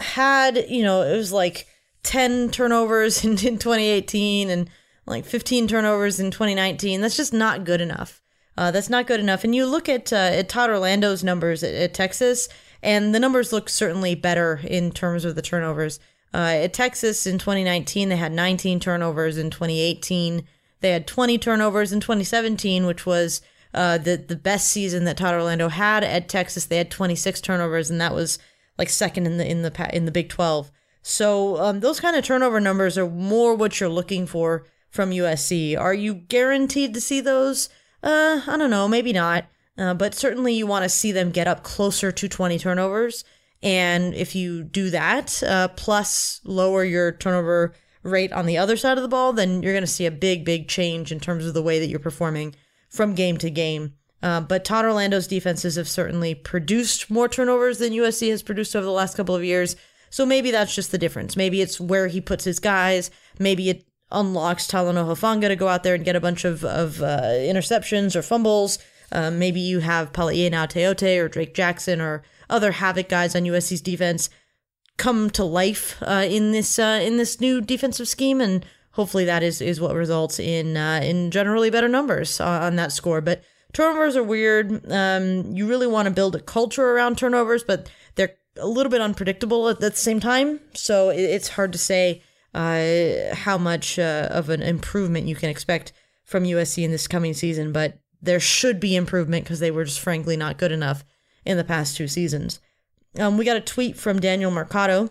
had, you know, it was like 10 turnovers in, in 2018 and like 15 turnovers in 2019. That's just not good enough. Uh, that's not good enough. And you look at uh, at Todd Orlando's numbers at, at Texas, and the numbers look certainly better in terms of the turnovers. Uh, at Texas in 2019, they had 19 turnovers. In 2018, they had 20 turnovers. In 2017, which was uh, the the best season that Todd Orlando had at Texas, they had 26 turnovers, and that was like second in the in the in the Big 12. So um, those kind of turnover numbers are more what you're looking for from USC. Are you guaranteed to see those? Uh, I don't know, maybe not. Uh, but certainly you want to see them get up closer to 20 turnovers. And if you do that, uh, plus lower your turnover rate on the other side of the ball, then you're going to see a big, big change in terms of the way that you're performing from game to game. Uh, but Todd Orlando's defenses have certainly produced more turnovers than USC has produced over the last couple of years. So maybe that's just the difference. Maybe it's where he puts his guys. Maybe it unlocks Talanoa Hufanga to go out there and get a bunch of, of uh, interceptions or fumbles. Uh, maybe you have Palaie Gaoteote or Drake Jackson or other havoc guys on USC's defense come to life uh, in this uh, in this new defensive scheme, and hopefully that is is what results in uh, in generally better numbers on that score. But turnovers are weird. Um, you really want to build a culture around turnovers, but they're a little bit unpredictable at the same time. So it, it's hard to say uh, how much uh, of an improvement you can expect from USC in this coming season, but there should be improvement because they were just frankly not good enough in the past two seasons. Um, we got a tweet from Daniel Mercado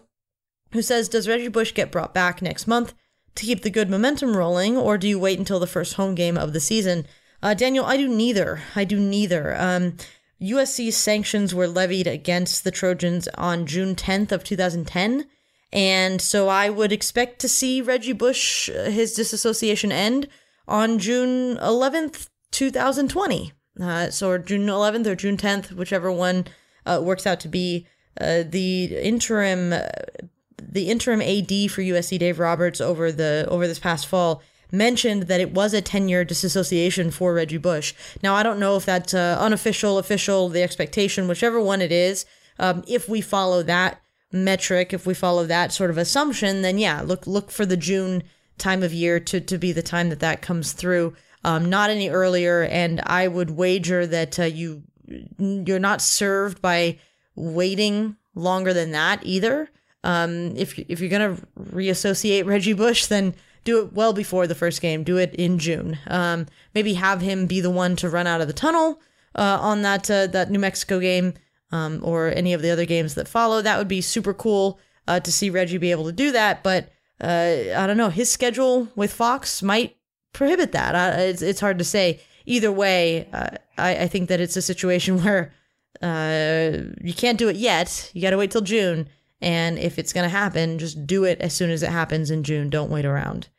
who says, Does Reggie Bush get brought back next month to keep the good momentum rolling, or do you wait until the first home game of the season? Uh, Daniel, I do neither. I do neither. Um, USC's sanctions were levied against the Trojans on June 10th of 2010. And so I would expect to see Reggie Bush, uh, his disassociation end on June 11th, 2020. Uh, so or June 11th or June 10th, whichever one uh, works out to be. Uh, the interim, uh, the interim AD for USC, Dave Roberts, over the over this past fall mentioned that it was a 10 year disassociation for Reggie Bush. Now I don't know if that's uh, unofficial, official, the expectation, whichever one it is. Um, if we follow that metric, if we follow that sort of assumption, then yeah, look look for the June time of year to to be the time that that comes through. Um, not any earlier, and I would wager that uh, you you're not served by waiting longer than that either. Um, if if you're gonna reassociate Reggie Bush, then do it well before the first game. Do it in June. Um, maybe have him be the one to run out of the tunnel uh, on that uh, that New Mexico game um, or any of the other games that follow. That would be super cool. uh, to see Reggie be able to do that. But uh, I don't know. His schedule with Fox might prohibit that. Uh, it's, it's hard to say. Either way, uh, I, I think that it's a situation where uh, you can't do it yet. You got to wait till June. And if it's going to happen, just do it as soon as it happens in June. Don't wait around.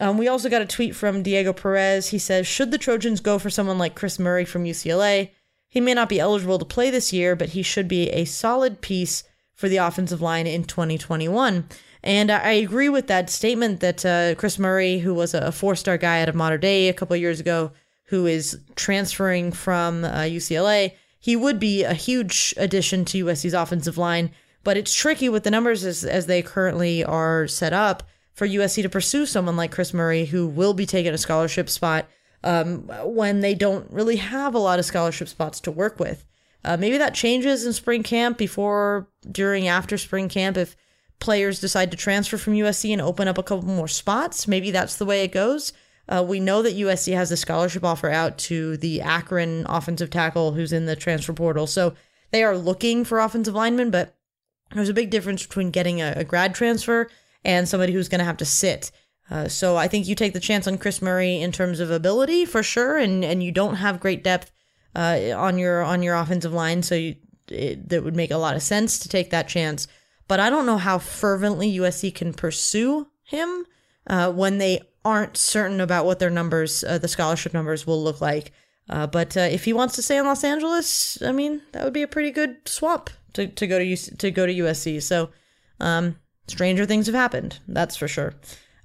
Um, we also got a tweet from Diego Perez. He says, Should the Trojans go for someone like Chris Murray from UCLA? He may not be eligible to play this year, but he should be a solid piece for the offensive line in 2021. And I agree with that statement that uh, Chris Murray, who was a four star guy out of Mater Dei a couple years ago, who is transferring from uh, UCLA, he would be a huge addition to USC's offensive line. But it's tricky with the numbers as, as they currently are set up for USC to pursue someone like Chris Murray, who will be taking a scholarship spot um, when they don't really have a lot of scholarship spots to work with. Uh, maybe that changes in spring camp before, during, after spring camp if players decide to transfer from USC and open up a couple more spots. Maybe that's the way it goes. Uh, we know that USC has a scholarship offer out to the Akron offensive tackle who's in the transfer portal. So they are looking for offensive linemen, but there's a big difference between getting a, a grad transfer and somebody who's going to have to sit. Uh, so I think you take the chance on Chris Murray in terms of ability for sure, and and you don't have great depth uh, on your on your offensive line, so you, it, that would make a lot of sense to take that chance. But I don't know how fervently USC can pursue him uh, when they aren't certain about what their numbers, uh, the scholarship numbers, will look like. Uh, but uh, if he wants to stay in Los Angeles, I mean, that would be a pretty good swap to, to go to UC, to go to USC. So um, stranger things have happened, that's for sure.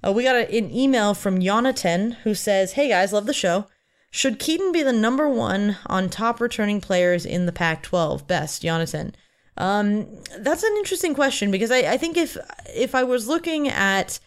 Uh, we got a, an email from Jonathan who says, Hey guys, love the show. Should Kedon be the number one on top returning players in the Pac 12? Best, Yonatan." Um, that's an interesting question because I, I think if if I was looking at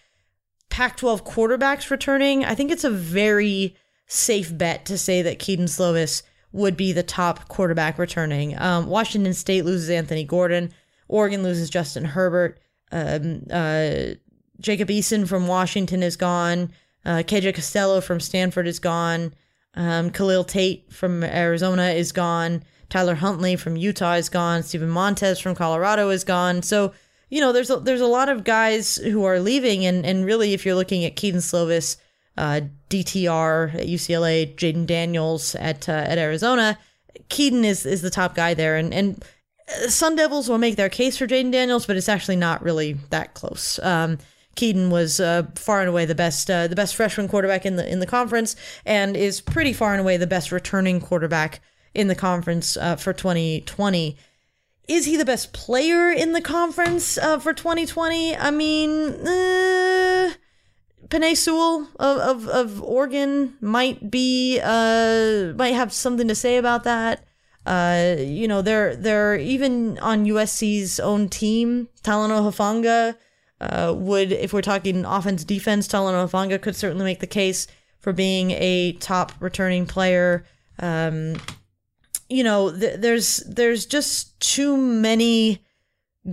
Pac 12 quarterbacks returning, I think it's a very safe bet to say that Kedon Slovis would be the top quarterback returning. Um, Washington State loses Anthony Gordon. Oregon loses Justin Herbert. Um, uh, Jacob Eason from Washington is gone. Uh, KJ Costello from Stanford is gone. Um, Khalil Tate from Arizona is gone. Tyler Huntley from Utah is gone. Steven Montez from Colorado is gone. So, you know, there's a, there's a lot of guys who are leaving. And, and really, if you're looking at Kedon Slovis, uh, DTR at UCLA, Jayden Daniels at uh, at Arizona, Kedon is, is the top guy there. And, and Sun Devils will make their case for Jayden Daniels, but it's actually not really that close. Um, Kedon was uh, far and away the best uh, the best freshman quarterback in the in the conference, and is pretty far and away the best returning quarterback in the conference uh, for 2020. Is he the best player in the conference uh, for 2020? I mean, uh, Penei Sewell of, of, of Oregon might be uh, might have something to say about that. Uh, you know, they're they're even on USC's own team. Talanoa Hufanga uh, would, if we're talking offense defense, Talanoa Hufanga could certainly make the case for being a top returning player. Um, you know, th- there's there's just too many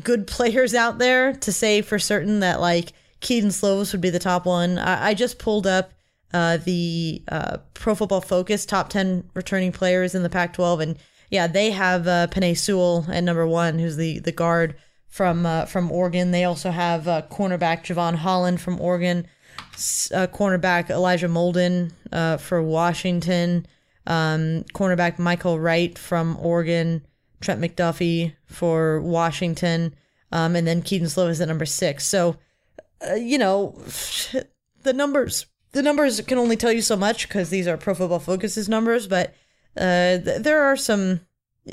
good players out there to say for certain that like Kedon Slovis would be the top one. I, I just pulled up uh, the uh, Pro Football Focus top ten returning players in the Pac-12, and yeah, they have uh, Penei Sewell at number one, who's the the guard from uh, from Oregon. They also have uh, cornerback Jevon Holland from Oregon, uh, cornerback Elijah Molden uh, for Washington um, cornerback Mykael Wright from Oregon, Trent McDuffie for Washington, um, and then Kedon Slovis at number six. So, uh, you know, the numbers the numbers can only tell you so much because these are Pro Football Focus's numbers, but uh, th- there are some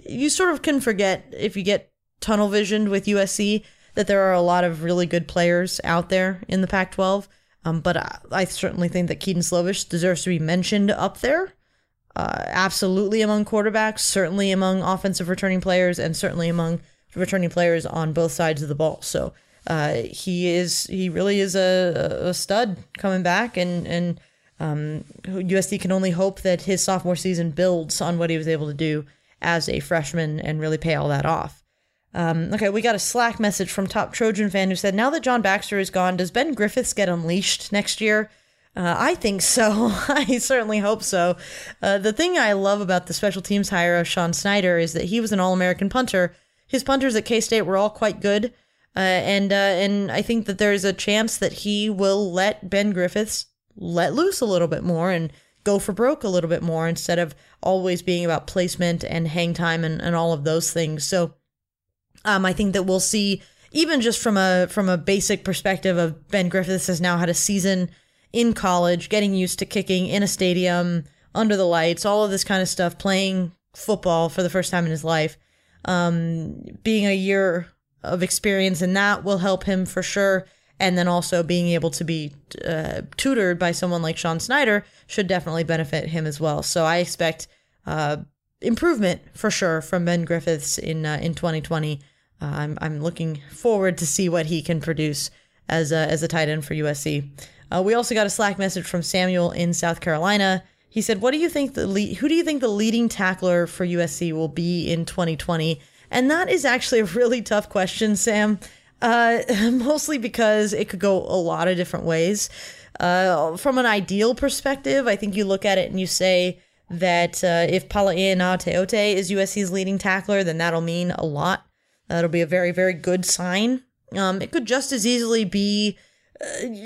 you sort of can forget if you get tunnel visioned with USC that there are a lot of really good players out there in the Pac-12. Um, but I, I certainly think that Kedon Slovis deserves to be mentioned up there uh, absolutely among quarterbacks, certainly among offensive returning players, and certainly among returning players on both sides of the ball. So uh, he is he really is a, a stud coming back, and and um, USC can only hope that his sophomore season builds on what he was able to do as a freshman and really pay all that off. Um, okay, we got a Slack message from top Trojan fan who said, "Now that John Baxter is gone, does Ben Griffiths get unleashed next year?" Uh, I think so. I certainly hope so. Uh, the thing I love about the special teams hire of Sean Snyder is that he was an All American punter. His punters at K State were all quite good. Uh, and uh, and I think that there's a chance that he will let Ben Griffiths let loose a little bit more and go for broke a little bit more instead of always being about placement and hang time and, and all of those things. So um, I think that we'll see even just from a from a basic perspective of Ben Griffiths has now had a season in college, getting used to kicking in a stadium under the lights, all of this kind of stuff, playing football for the first time in his life. Um, being a year of experience in that will help him for sure. And then also being able to be uh, tutored by someone like Sean Snyder should definitely benefit him as well. So I expect uh, improvement for sure from Ben Griffiths in uh, in 2020. Uh, I'm I'm looking forward to see what he can produce as a, as a tight end for USC. Uh, we also got a Slack message from Samuel in South Carolina. He said, "What do you think the le- who do you think the leading tackler for USC will be in 2020?" And that is actually a really tough question, Sam. Uh, mostly because it could go a lot of different ways. Uh, from an ideal perspective, I think you look at it and you say that uh, if Palaie Gaoteote is USC's leading tackler, then that'll mean a lot. That'll be a very, very good sign. Um, it could just as easily be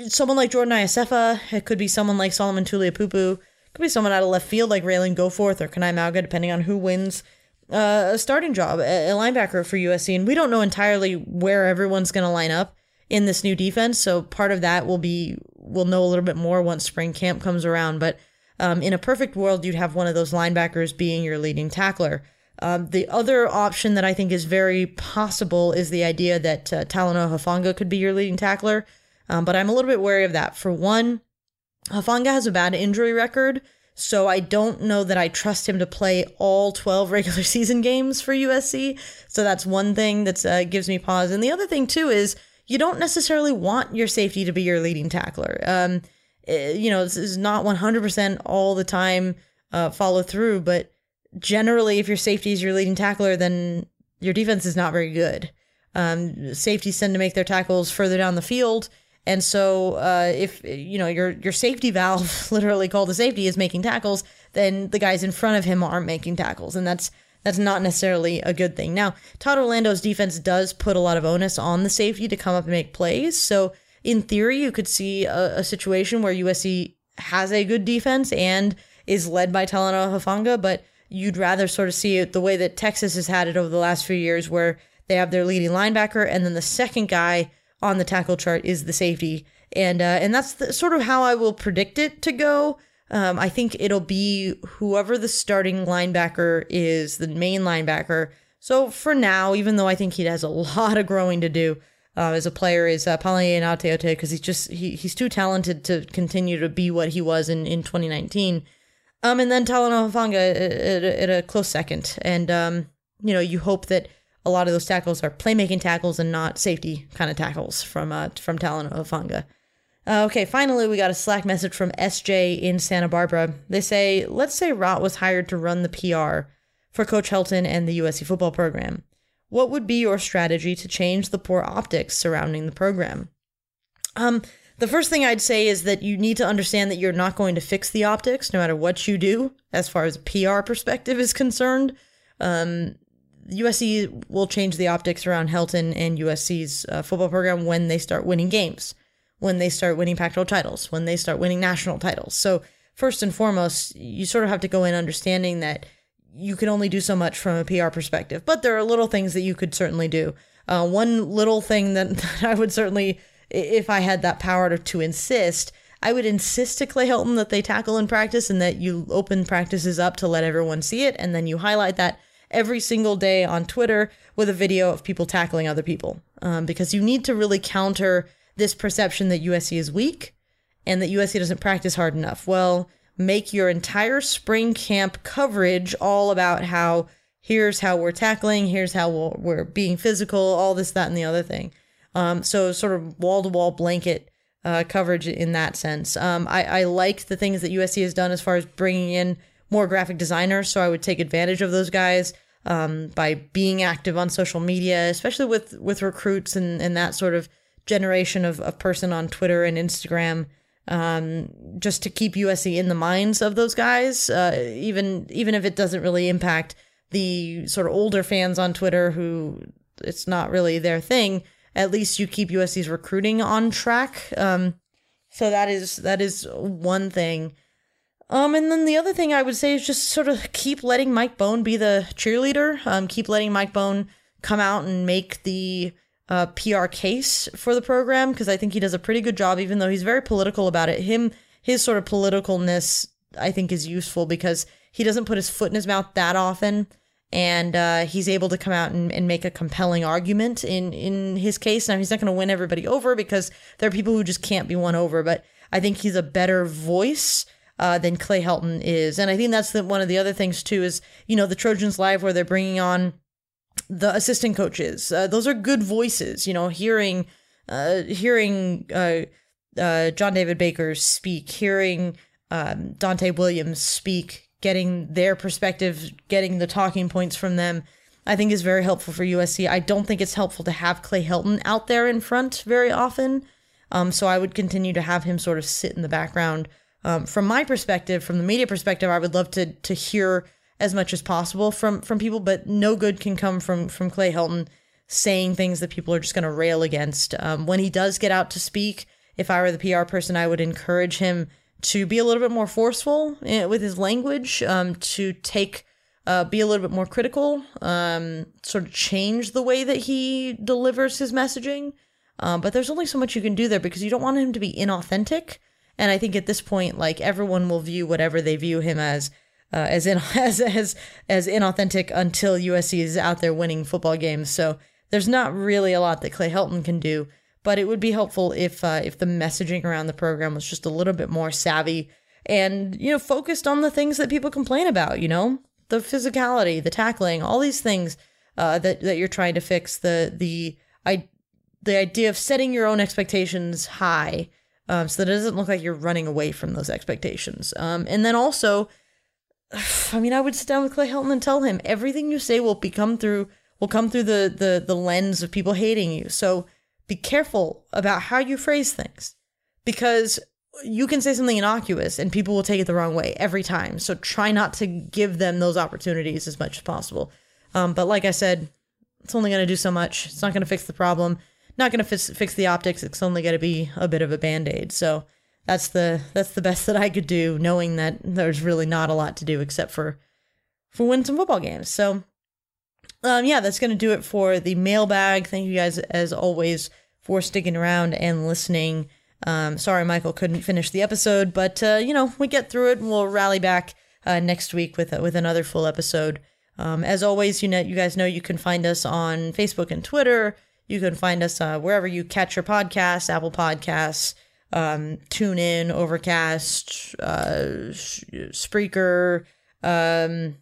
someone like Jordan Iosefa. It could be someone like Solomon Tuliaupupu. It could be someone out of left field like Ralen Goforth or Kana'i Mauga, depending on who wins uh, a starting job, a, linebacker for USC. And we don't know entirely where everyone's going to line up in this new defense. So part of that will be, we'll know a little bit more once spring camp comes around. But um, in a perfect world, you'd have one of those linebackers being your leading tackler. Um, the other option that I think is very possible is the idea that uh, Talanoa Hufanga could be your leading tackler. Um, but I'm a little bit wary of that. For one, Hufanga has a bad injury record. So I don't know that I trust him to play all 12 regular season games for USC. So that's one thing that uh, gives me pause. And the other thing too is you don't necessarily want your safety to be your leading tackler. Um, it, eh, you know, this is not 100% all the time uh, follow through, but generally, if your safety is your leading tackler, then your defense is not very good. Um, safeties tend to make their tackles further down the field and so, uh, if you know your your safety valve, literally called a safety, is making tackles, then the guys in front of him aren't making tackles, and that's that's not necessarily a good thing. Now, Todd Orlando's defense does put a lot of onus on the safety to come up and make plays. So, in theory, you could see a, a situation where USC has a good defense and is led by Talanoa Hufanga, but you'd rather sort of see it the way that Texas has had it over the last few years, where they have their leading linebacker and then the second guy on the tackle chart is the safety, and uh, and that's the, sort of how I will predict it to go. Um, I think it'll be whoever the starting linebacker is, the main linebacker. So for now, even though I think he has a lot of growing to do uh, as a player, is uh, Palaie Gaoteote because he's just he, he's too talented to continue to be what he was in, in 2019. Um, and then Talanoa Hufanga at, at, at, a close second, and um, you know you hope that a lot of those tackles are playmaking tackles and not safety kind of tackles from uh, from Talanoa Hufanga. Uh, okay, finally, we got a Slack message from SJ in Santa Barbara. They say, let's say Rott was hired to run the PR for Coach Helton and the USC football program. What would be your strategy to change the poor optics surrounding the program? Um, the first thing I'd say is that you need to understand that you're not going to fix the optics no matter what you do, as far as PR perspective is concerned. Um, USC will change the optics around Helton and USC's uh, football program when they start winning games, when they start winning Pac 12 titles, when they start winning national titles. So, first and foremost, you sort of have to go in understanding that you can only do so much from a PR perspective, but there are little things that you could certainly do. Uh, one little thing that, that, I would certainly, if I had that power to, to insist, I would insist to Clay Helton that they tackle in practice and that you open practices up to let everyone see it, and then you highlight that every single day on Twitter with a video of people tackling other people. Um, because you need to really counter this perception that USC is weak and that USC doesn't practice hard enough. Well, make your entire spring camp coverage all about how here's how we're tackling, here's how we're, we're being physical, all this, that, and the other thing. Um, so, sort of wall to wall blanket uh, coverage in that sense. Um, I, I like the things that USC has done as far as bringing in more graphic designers, so I would take advantage of those guys um, by being active on social media, especially with with recruits and, and that sort of generation of, of person on Twitter and Instagram, um, just to keep USC in the minds of those guys, uh, even even if it doesn't really impact the sort of older fans on Twitter who it's not really their thing. at least you keep USC's recruiting on track. Um, so that is that is one thing. Um, and then the other thing I would say is just sort of keep letting Mike Bohn be the cheerleader. Um, keep letting Mike Bohn come out and make the uh, PR case for the program because I think he does a pretty good job, even though he's very political about it. Him, his sort of politicalness, I think, is useful because he doesn't put his foot in his mouth that often, and uh, he's able to come out and, and make a compelling argument in in his case. Now he's not going to win everybody over because there are people who just can't be won over, but I think he's a better voice. Uh, than Clay Helton is, and I think that's the, one of the other things too. Is you know the Trojans Live where they're bringing on the assistant coaches. Uh, those are good voices, you know, hearing uh, hearing uh, uh, John David Baker speak, hearing um, Donte Williams speak, getting their perspective, getting the talking points from them, I think is very helpful for USC. I don't think it's helpful to have Clay Helton out there in front very often. Um, so I would continue to have him sort of sit in the background. Um, from my perspective, from the media perspective, I would love to to hear as much as possible from from people, but no good can come from from Clay Helton saying things that people are just going to rail against. Um, when he does get out to speak, if I were the PR person, I would encourage him to be a little bit more forceful eh, with his language, um, to take, uh, be a little bit more critical, um, sort of change the way that he delivers his messaging. Um, but there's only so much you can do there because you don't want him to be inauthentic. And I think at this point, like everyone will view whatever they view him as uh, as in as as as inauthentic until USC is out there winning football games. So there's not really a lot that Clay Helton can do, but it would be helpful if uh, if the messaging around the program was just a little bit more savvy and you know focused on the things that people complain about. You know, the physicality, the tackling, all these things uh, that that you're trying to fix. The the I the idea of setting your own expectations high. Um, so that it doesn't look like you're running away from those expectations. Um, and then also I mean, I would sit down with Clay Helton and tell him everything you say will become through will come through the the the lens of people hating you. So be careful about how you phrase things because you can say something innocuous and people will take it the wrong way every time. So try not to give them those opportunities as much as possible. Um, but like I said, it's only going to do so much. It's not going to fix the problem. Not going to fix fix the optics. It's only going to be a bit of a band aid. So that's the that's the best that I could do, knowing that there's really not a lot to do except for for win some football games. So, um, yeah, that's gonna do it for the mailbag. Thank you guys as always for sticking around and listening. Um, sorry, Michael couldn't finish the episode, but uh, you know we get through it, and we'll rally back uh, next week with with another full episode. Um, as always, you know, you guys know you can find us on Facebook and Twitter. You can find us uh, wherever you catch your podcasts, Apple Podcasts um, TuneIn, Overcast, uh, Spreaker, um,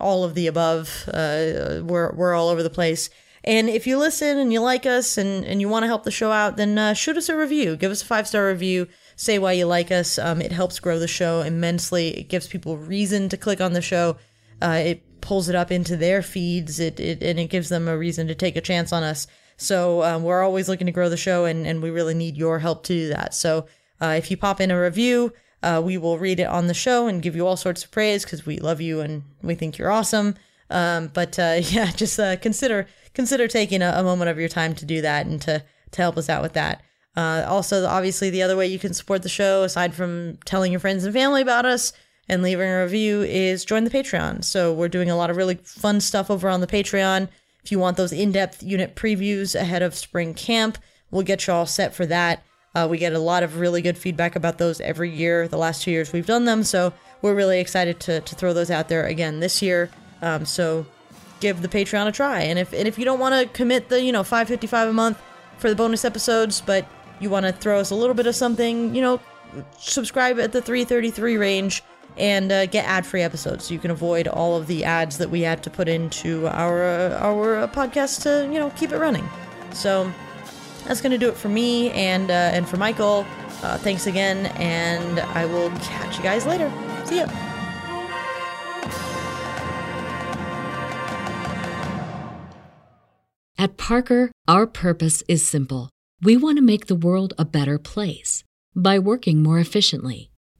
all of the above. Uh, we're we're all over the place. And if you listen and you like us and, and you want to help the show out, then uh, shoot us a review. Give us a five star review. Say why you like us. Um, it helps grow the show immensely. It gives people reason to click on the show. Uh, it pulls it up into their feeds. It, it and it gives them a reason to take a chance on us. So um, we're always looking to grow the show, and, and we really need your help to do that. So uh, if you pop in a review, uh, we will read it on the show and give you all sorts of praise because we love you and we think you're awesome. Um, but uh, yeah, just uh, consider consider taking a, a, moment of your time to do that and to to help us out with that. Uh, also, obviously, the other way you can support the show, aside from telling your friends and family about us and leaving a review, is join the Patreon. So we're doing a lot of really fun stuff over on the Patreon. If you want those in depth unit previews ahead of spring camp, we'll get you all set for that. Uh, we get a lot of really good feedback about those every year. The last two years we've done them, so we're really excited to, to throw those out there again this year. Um, so give the Patreon a try. And if and if you don't want to commit the you know 5.55 a month for the bonus episodes, but you want to throw us a little bit of something, you know, subscribe at the 333 range and uh, get ad-free episodes. So you can avoid all of the ads that we had to put into our uh, our uh, podcast to you know keep it running. So that's gonna do it for me and uh, and for michael. Uh, thanks again and i will catch you guys later. See ya. At parker our purpose is simple. We want to make the world a better place by working more efficiently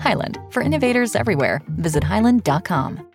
Hyland, for innovators everywhere, visit hyland.com.